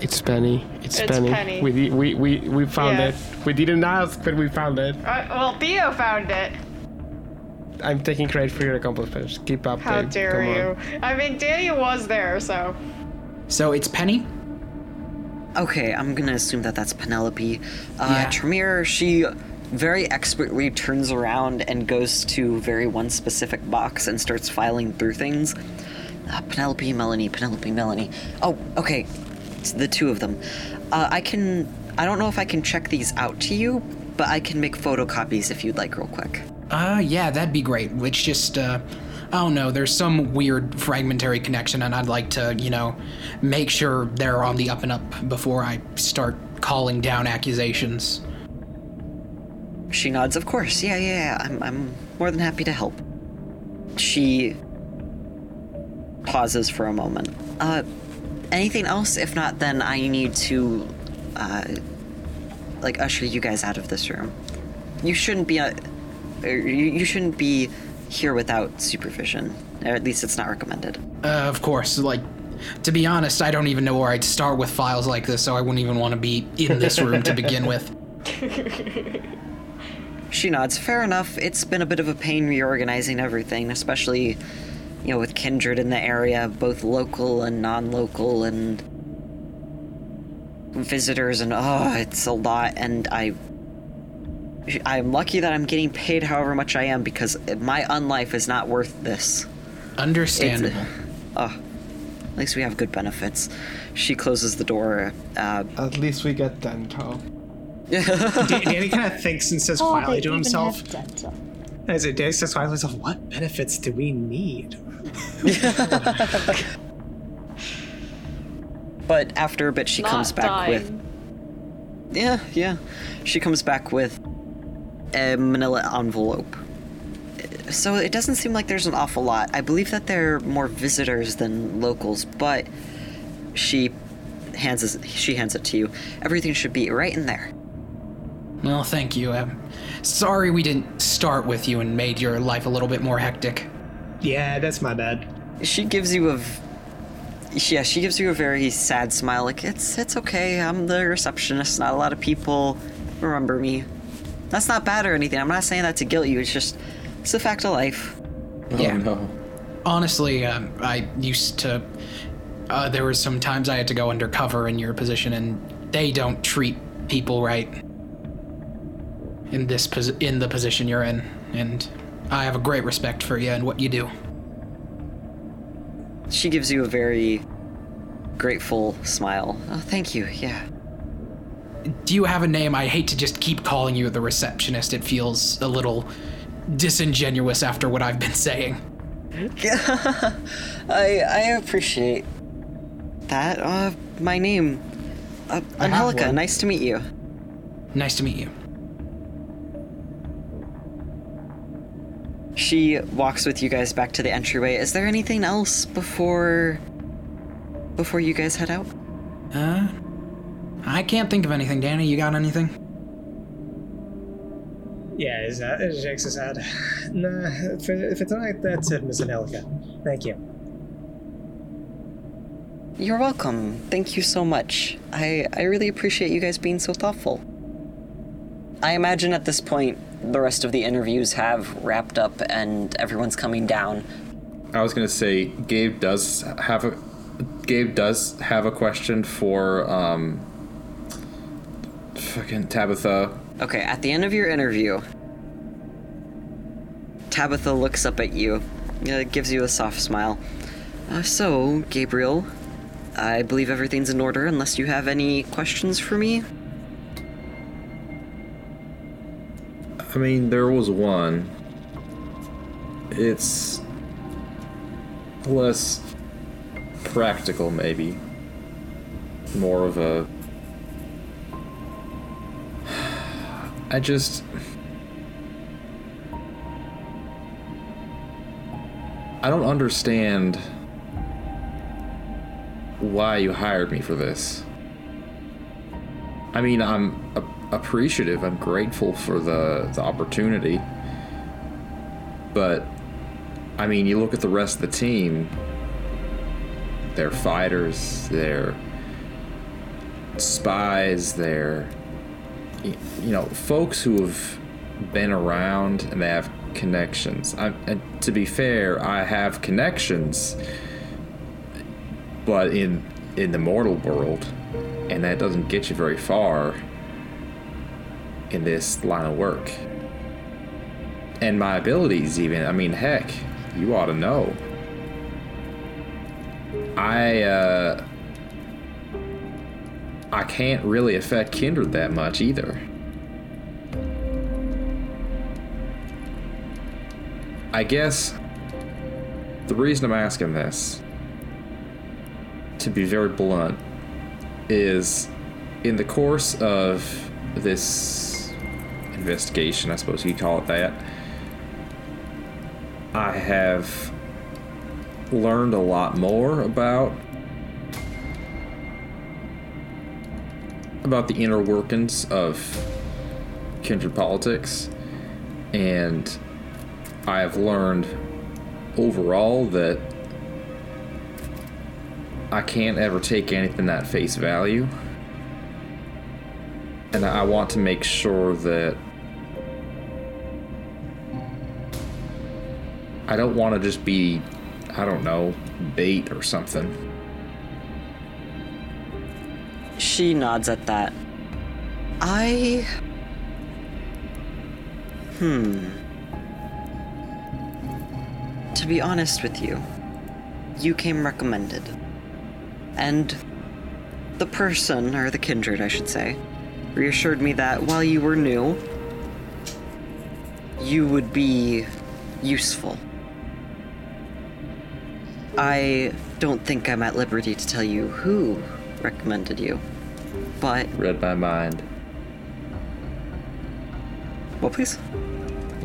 It's Penny. It's, It's Penny. Penny. We, we we we found Yeah. it. We didn't ask, but we found it. Uh, well, Theo found it. I'm taking credit for your accomplishments. Keep up. How babe. dare Come on. you? I mean, Danny was there, so. So it's Penny. Okay, I'm gonna assume that that's Penelope. Uh, Yeah. Tremere, she very expertly turns around and goes to very one specific box and starts filing through things. Uh, Penelope, Melanie, Penelope, Melanie. Oh, okay, it's the two of them. Uh, I can. I don't know if I can check these out to you, but I can make photocopies if you'd like, real quick. Uh, yeah, that'd be great. It's just, uh, I don't know, there's some weird fragmentary connection, and I'd like to, you know, make sure they're on the up and up before I start calling down accusations. She nods, of course. Yeah, yeah, yeah. I'm, I'm more than happy to help. She pauses for a moment. Uh, anything else? If not, then I need to, uh, like, usher you guys out of this room. You shouldn't be, uh, er, you, you shouldn't be here without supervision. Or at least it's not recommended. Uh, of course, like, to be honest, I don't even know where I'd start with files like this, so I wouldn't even want to be in this room to begin with. [LAUGHS] She nods. Fair enough. It's been a bit of a pain reorganizing everything, especially, you know, with kindred in the area, both local and non-local, and visitors, and oh, it's a lot. And I, I'm lucky that I'm getting paid however much I am because my unlife is not worth this. Understandable. Oh, at least we have good benefits. She closes the door. Uh, At least we get dental. [LAUGHS] Da- Danny kind of thinks and says Oh, quietly to himself. As it Danny says quietly to himself, "What benefits do we need?" [LAUGHS] but after a bit, she Not comes back dying. with. Yeah, yeah. She comes back with a manila envelope. So it doesn't seem like there's an awful lot. I believe that there are more visitors than locals, but she hands us, she hands it to you. Everything should be right in there. Well, thank you. Um, sorry we didn't start with you and made your life a little bit more hectic. Yeah, that's my bad. She gives you a v- yeah, she gives you a very sad smile like it's it's okay. I'm the receptionist. Not a lot of people remember me. That's not bad or anything. I'm not saying that to guilt you. It's just it's a fact of life. Yeah. Oh no. Honestly, um, I used to. Uh, there were some times I had to go undercover in your position, and they don't treat people right. In this posi- in the position you're in, and I have a great respect for you and what you do. She gives you a very grateful smile. Oh, thank you. Yeah. Do you have a name? I hate to just keep calling you the receptionist. It feels a little disingenuous after what I've been saying. [LAUGHS] I I appreciate that. Uh, my name, uh, Angelica. Nice to meet you. Nice to meet you. She walks with you guys back to the entryway. Is there anything else before before you guys head out? Uh, I can't think of anything. Danny, you got anything? Yeah, is that it shakes his head. Nah, for, for tonight, that's it, Miss Angelica. Thank you. You're welcome. Thank you so much. I I really appreciate you guys being so thoughtful. I imagine at this point the rest of the interviews have wrapped up and everyone's coming down. I was gonna say Gabe does have a Gabe does have a question for um fucking Tabitha. Okay, at the end of your interview, Tabitha looks up at you, uh, gives you a soft smile. Uh, so, Gabriel, I believe everything's in order unless you have any questions for me. I mean, there was one. It's less practical, maybe. More of a. I just. I don't understand why you hired me for this. I mean, I'm a- appreciative. I'm grateful for the the opportunity. But I mean, you look at the rest of the team. They're fighters. They're spies. They're you know folks who have been around and they have connections. I, and to be fair, I have connections, but in in the mortal world, and that doesn't get you very far in this line of work. And my abilities, even. I mean, heck, you ought to know. I, uh. I can't really affect Kindred that much either. I guess the reason I'm asking this, to be very blunt, is in the course of this investigation, I suppose you call it that, I have learned a lot more about about the inner workings of kindred politics and I have learned overall that I can't ever take anything at face value. And I want to make sure that I don't want to just be, I don't know, bait or something. She nods at that. I. Hmm. To be honest with you, you came recommended. And the person, or the kindred, I should say, reassured me that while you were new, you would be useful. I don't think I'm at liberty to tell you who recommended you, but. Read my mind. What, please?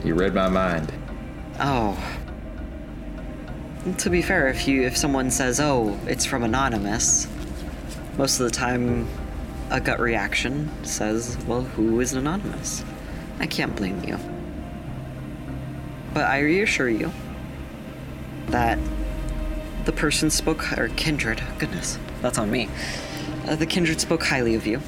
You read my mind. Oh. To be fair, if you if someone says, "Oh, it's from anonymous," most of the time, a gut reaction says, "Well, who is anonymous?" I can't blame you. But I reassure you that the person spoke, or kindred, goodness, that's on me. Uh, the kindred spoke highly of you.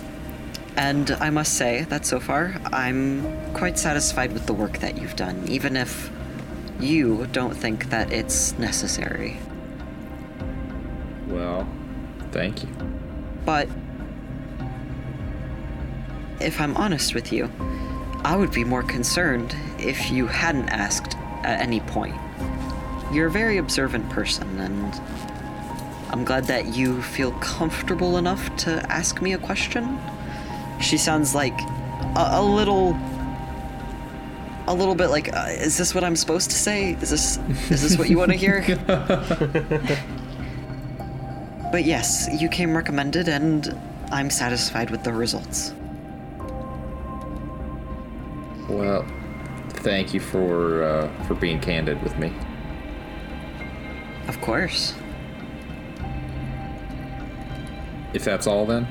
And I must say that so far, I'm quite satisfied with the work that you've done, even if you don't think that it's necessary. Well, thank you. But if I'm honest with you, I would be more concerned if you hadn't asked at any point. You're a very observant person, and I'm glad that you feel comfortable enough to ask me a question. She sounds like a, a little. A little bit like, uh, is this what I'm supposed to say? Is this is this what you want to hear? [LAUGHS] but yes, you came recommended, and I'm satisfied with the results. Well, thank you for uh, for being candid with me. Of course. If that's all, then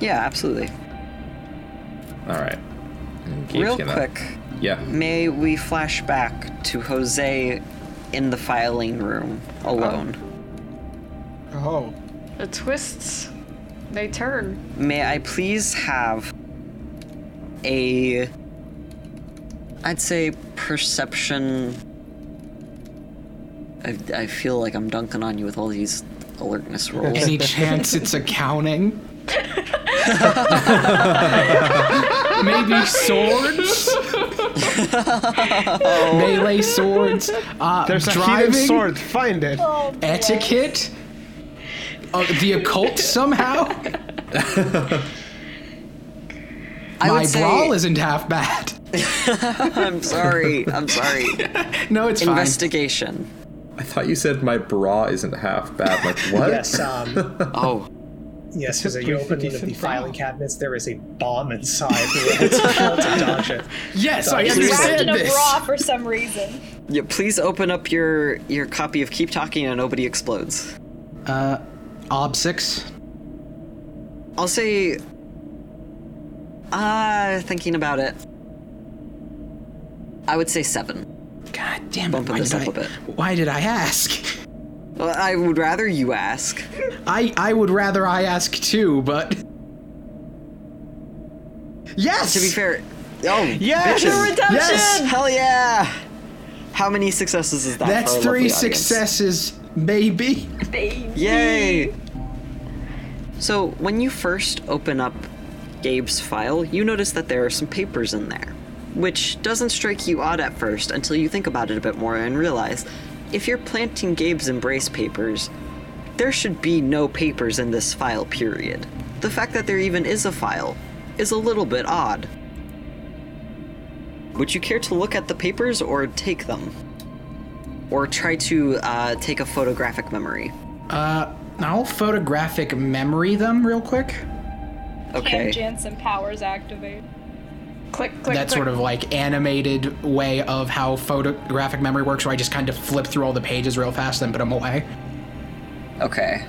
Yeah, absolutely. all right. Real gonna- quick, Yeah. may we flash back to Jose in the filing room alone? Oh. oh. The twists, they turn. May I please have a. I'd say perception. I, I feel like I'm dunking on you with all these alertness rolls. Any chance it's accounting? [LAUGHS] Maybe swords? [LAUGHS] [LAUGHS] Melee swords? Uh, There's a driving? hidden sword. Find it. Etiquette? Uh, the occult somehow? I My would say- brawl isn't half bad. I'm sorry. I'm sorry. No, it's fine. Investigation. I thought you said my bra isn't half bad. Like [LAUGHS] what? Yes, um, [LAUGHS] Oh, yes, It's because you open one of the filing bra. cabinets, there is a bomb inside. It's difficult to dodge [LAUGHS] it. Yes, I It's It's wrapped in a bra for some reason. yeah. Please open up your your copy of Keep Talking and Nobody Explodes. Uh, Ob 6. I'll say. Ah, thinking about it. I would say seven. God damn it. Bumping Why this did, up I, a bit. why did I ask? Well, I would rather you ask. I, I would rather I ask too, but. Yes! To be fair, oh Yes! Redemption! Yes! Hell yeah! How many successes is that? That's for three lovely audience? successes, baby. Yay! So when you first open up Gabe's file, you notice that there are some papers in there, which doesn't strike you odd at first until you think about it a bit more and realize if you're planting Gabe's embrace papers, there should be no papers in this file, period. The fact that there even is a file is a little bit odd. would you care to look at the papers or take them? Or try to uh, take a photographic memory? Uh, I'll photographic memory them real quick. Okay. Can Jansen powers activate? Click, click, that click. sort of like animated way of how photographic memory works, where I just kind of flip through all the pages real fast and put them away. Okay.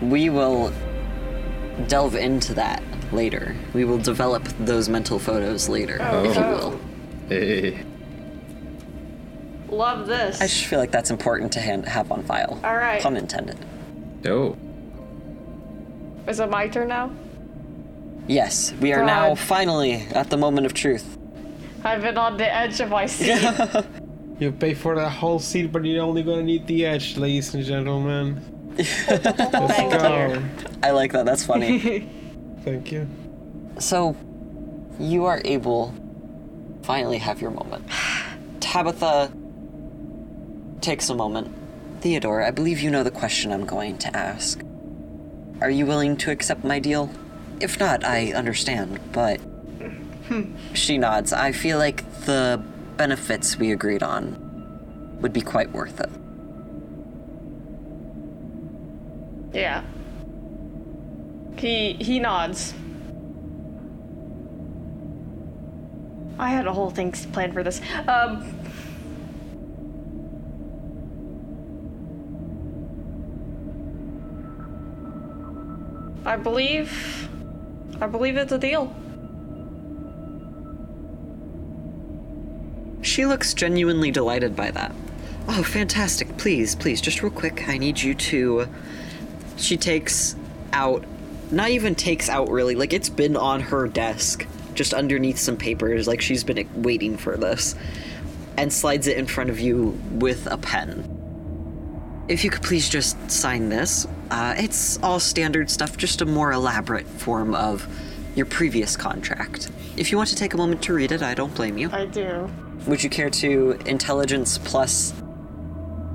We will delve into that later. We will develop those mental photos later, oh, if you oh. will. Hey. [LAUGHS] Love this. I just feel like that's important to hand, have on file. All right. Pun intended. Oh. Is it my turn now? Yes, we are now finally at the moment of truth. I've been on the edge of my [LAUGHS] seat. [LAUGHS] You pay for the whole seat, but you're only gonna need the edge, ladies and gentlemen. [LAUGHS] Let's go. I like that, that's funny. Thank you. so, you are able finally have your moment. [SIGHS] Tabitha takes a moment. Theodore, I believe you know the question I'm going to ask. Are you willing to accept my deal? If not, I understand, but. She nods. I feel like the benefits we agreed on would be quite worth it. yeah. He he nods. I had a whole thing planned for this. Um. I believe. I believe it's a deal. She looks genuinely delighted by that. Oh, fantastic. Please, please, just real quick, I need you to. She takes out. Not even takes out, really. Like, it's been on her desk, just underneath some papers. Like, she's been waiting for this. And slides it in front of you with a pen. If you could please just sign this. Uh, it's all standard stuff, just a more elaborate form of your previous contract. If you want to take a moment to read it, I don't blame you. I do. Would you care to intelligence plus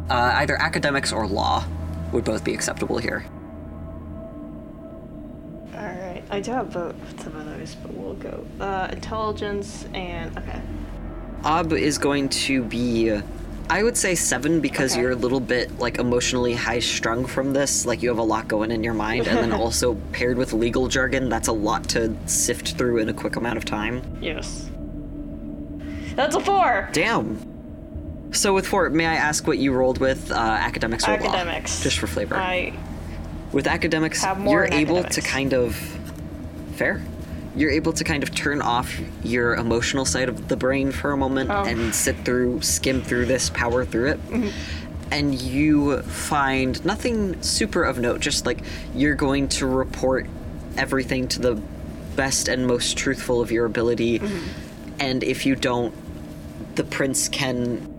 uh, either academics or law would both be acceptable here? Alright. I do have both of those, but we'll go. Uh, intelligence and. Okay. Ob is going to be, I would say seven because Okay. you're a little bit like emotionally high strung from this. Like you have a lot going in your mind, and then [LAUGHS] also paired with legal jargon, that's a lot to sift through in a quick amount of time. Yes. That's a four! Damn. So with four, may I ask what you rolled with uh, academics or law? Academics. Just for flavor. I. with academics, you're able academics. to kind of fair. You're able to kind of turn off your emotional side of the brain for a moment Oh. and sit through, skim through this, power through it. Mm-hmm. And you find nothing super of note, just like you're going to report everything to the best and most truthful of your ability. Mm-hmm. And if you don't, the prince can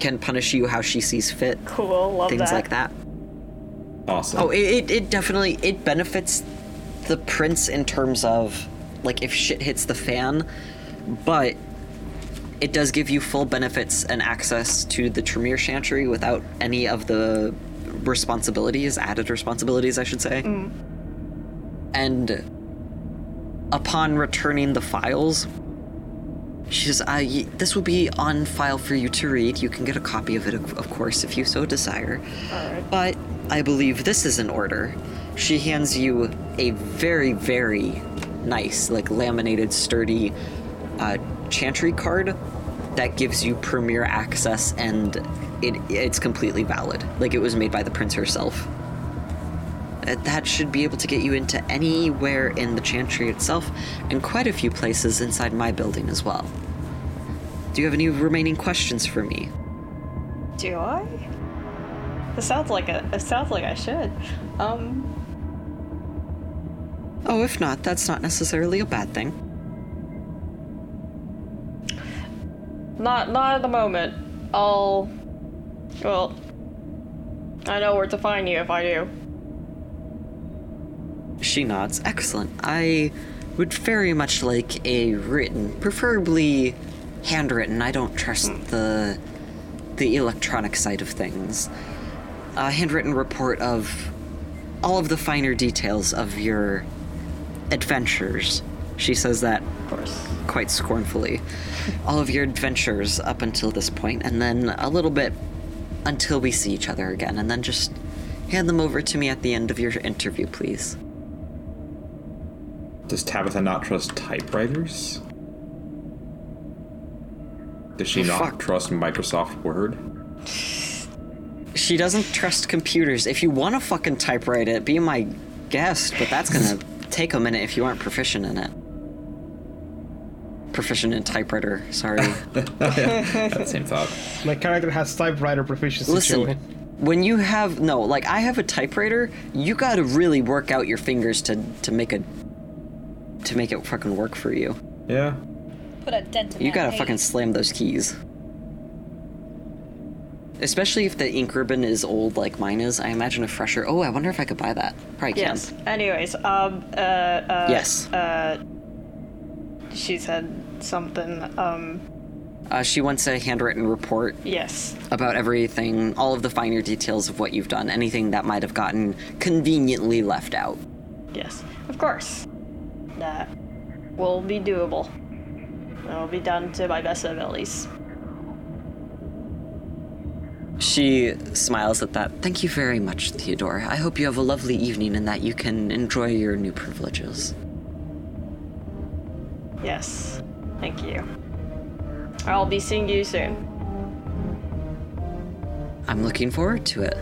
can punish you how she sees fit. Cool, love Things that. like that. Awesome. Oh, it, it, it definitely it benefits the prince in terms of like if shit hits the fan, but it does give you full benefits and access to the Tremere Chantry without any of the responsibilities, added responsibilities, I should say. Mm. And upon returning the files, she says, y- "This will be on file for you to read. You can get a copy of it, of, of course, if you so desire." But I believe this is an order. She hands you a very, very nice, like laminated, sturdy uh, chantry card that gives you premier access, and it it's completely valid. Like it was made by the prince herself. Uh, That should be able to get you into anywhere in the chantry itself, and quite a few places inside my building as well. Do you have any remaining questions for me? Do I? It sounds like a. It sounds like I should. Um. Oh, if not, that's not necessarily a bad thing. Not. Not at the moment. I'll. Well. I know where to find you if I do. She nods. Excellent. I would very much like a written, preferably handwritten. I don't trust hmm. the the electronic side of things. A handwritten report of all of the finer details of your adventures. She says that Of course. quite scornfully. All of your adventures up until this point, and then a little bit until we see each other again, and then just hand them over to me at the end of your interview, please. Does Tabitha not trust typewriters? Does she Oh, not fuck. trust Microsoft Word? She doesn't trust computers. If you want to fucking typewrite it, be my guest, but that's gonna [LAUGHS] take a minute if you aren't proficient in it. Proficient in typewriter, sorry. [LAUGHS] that same thought. My character has typewriter proficiency. Listen, Joey. when you have no, like I have a typewriter, you gotta really work out your fingers to to make a to make it fucking work for you. Yeah. Put a dent in You that gotta page. fucking slam those keys. Especially if the ink ribbon is old like mine is, I imagine a fresher. Oh, I wonder if I could buy that. Probably can. Yes. Anyways, um, uh, uh, Yes. Uh, she said something. Um, Uh, she wants a handwritten report yes. about everything, all of the finer details of what you've done, anything that might have gotten conveniently left out. Yes, of course. That will be doable. It'll be done to my best abilities. She smiles at that. Thank you very much, Theodore. I hope you have a lovely evening and that you can enjoy your new privileges. Yes. Thank you. I'll be seeing you soon. I'm looking forward to it.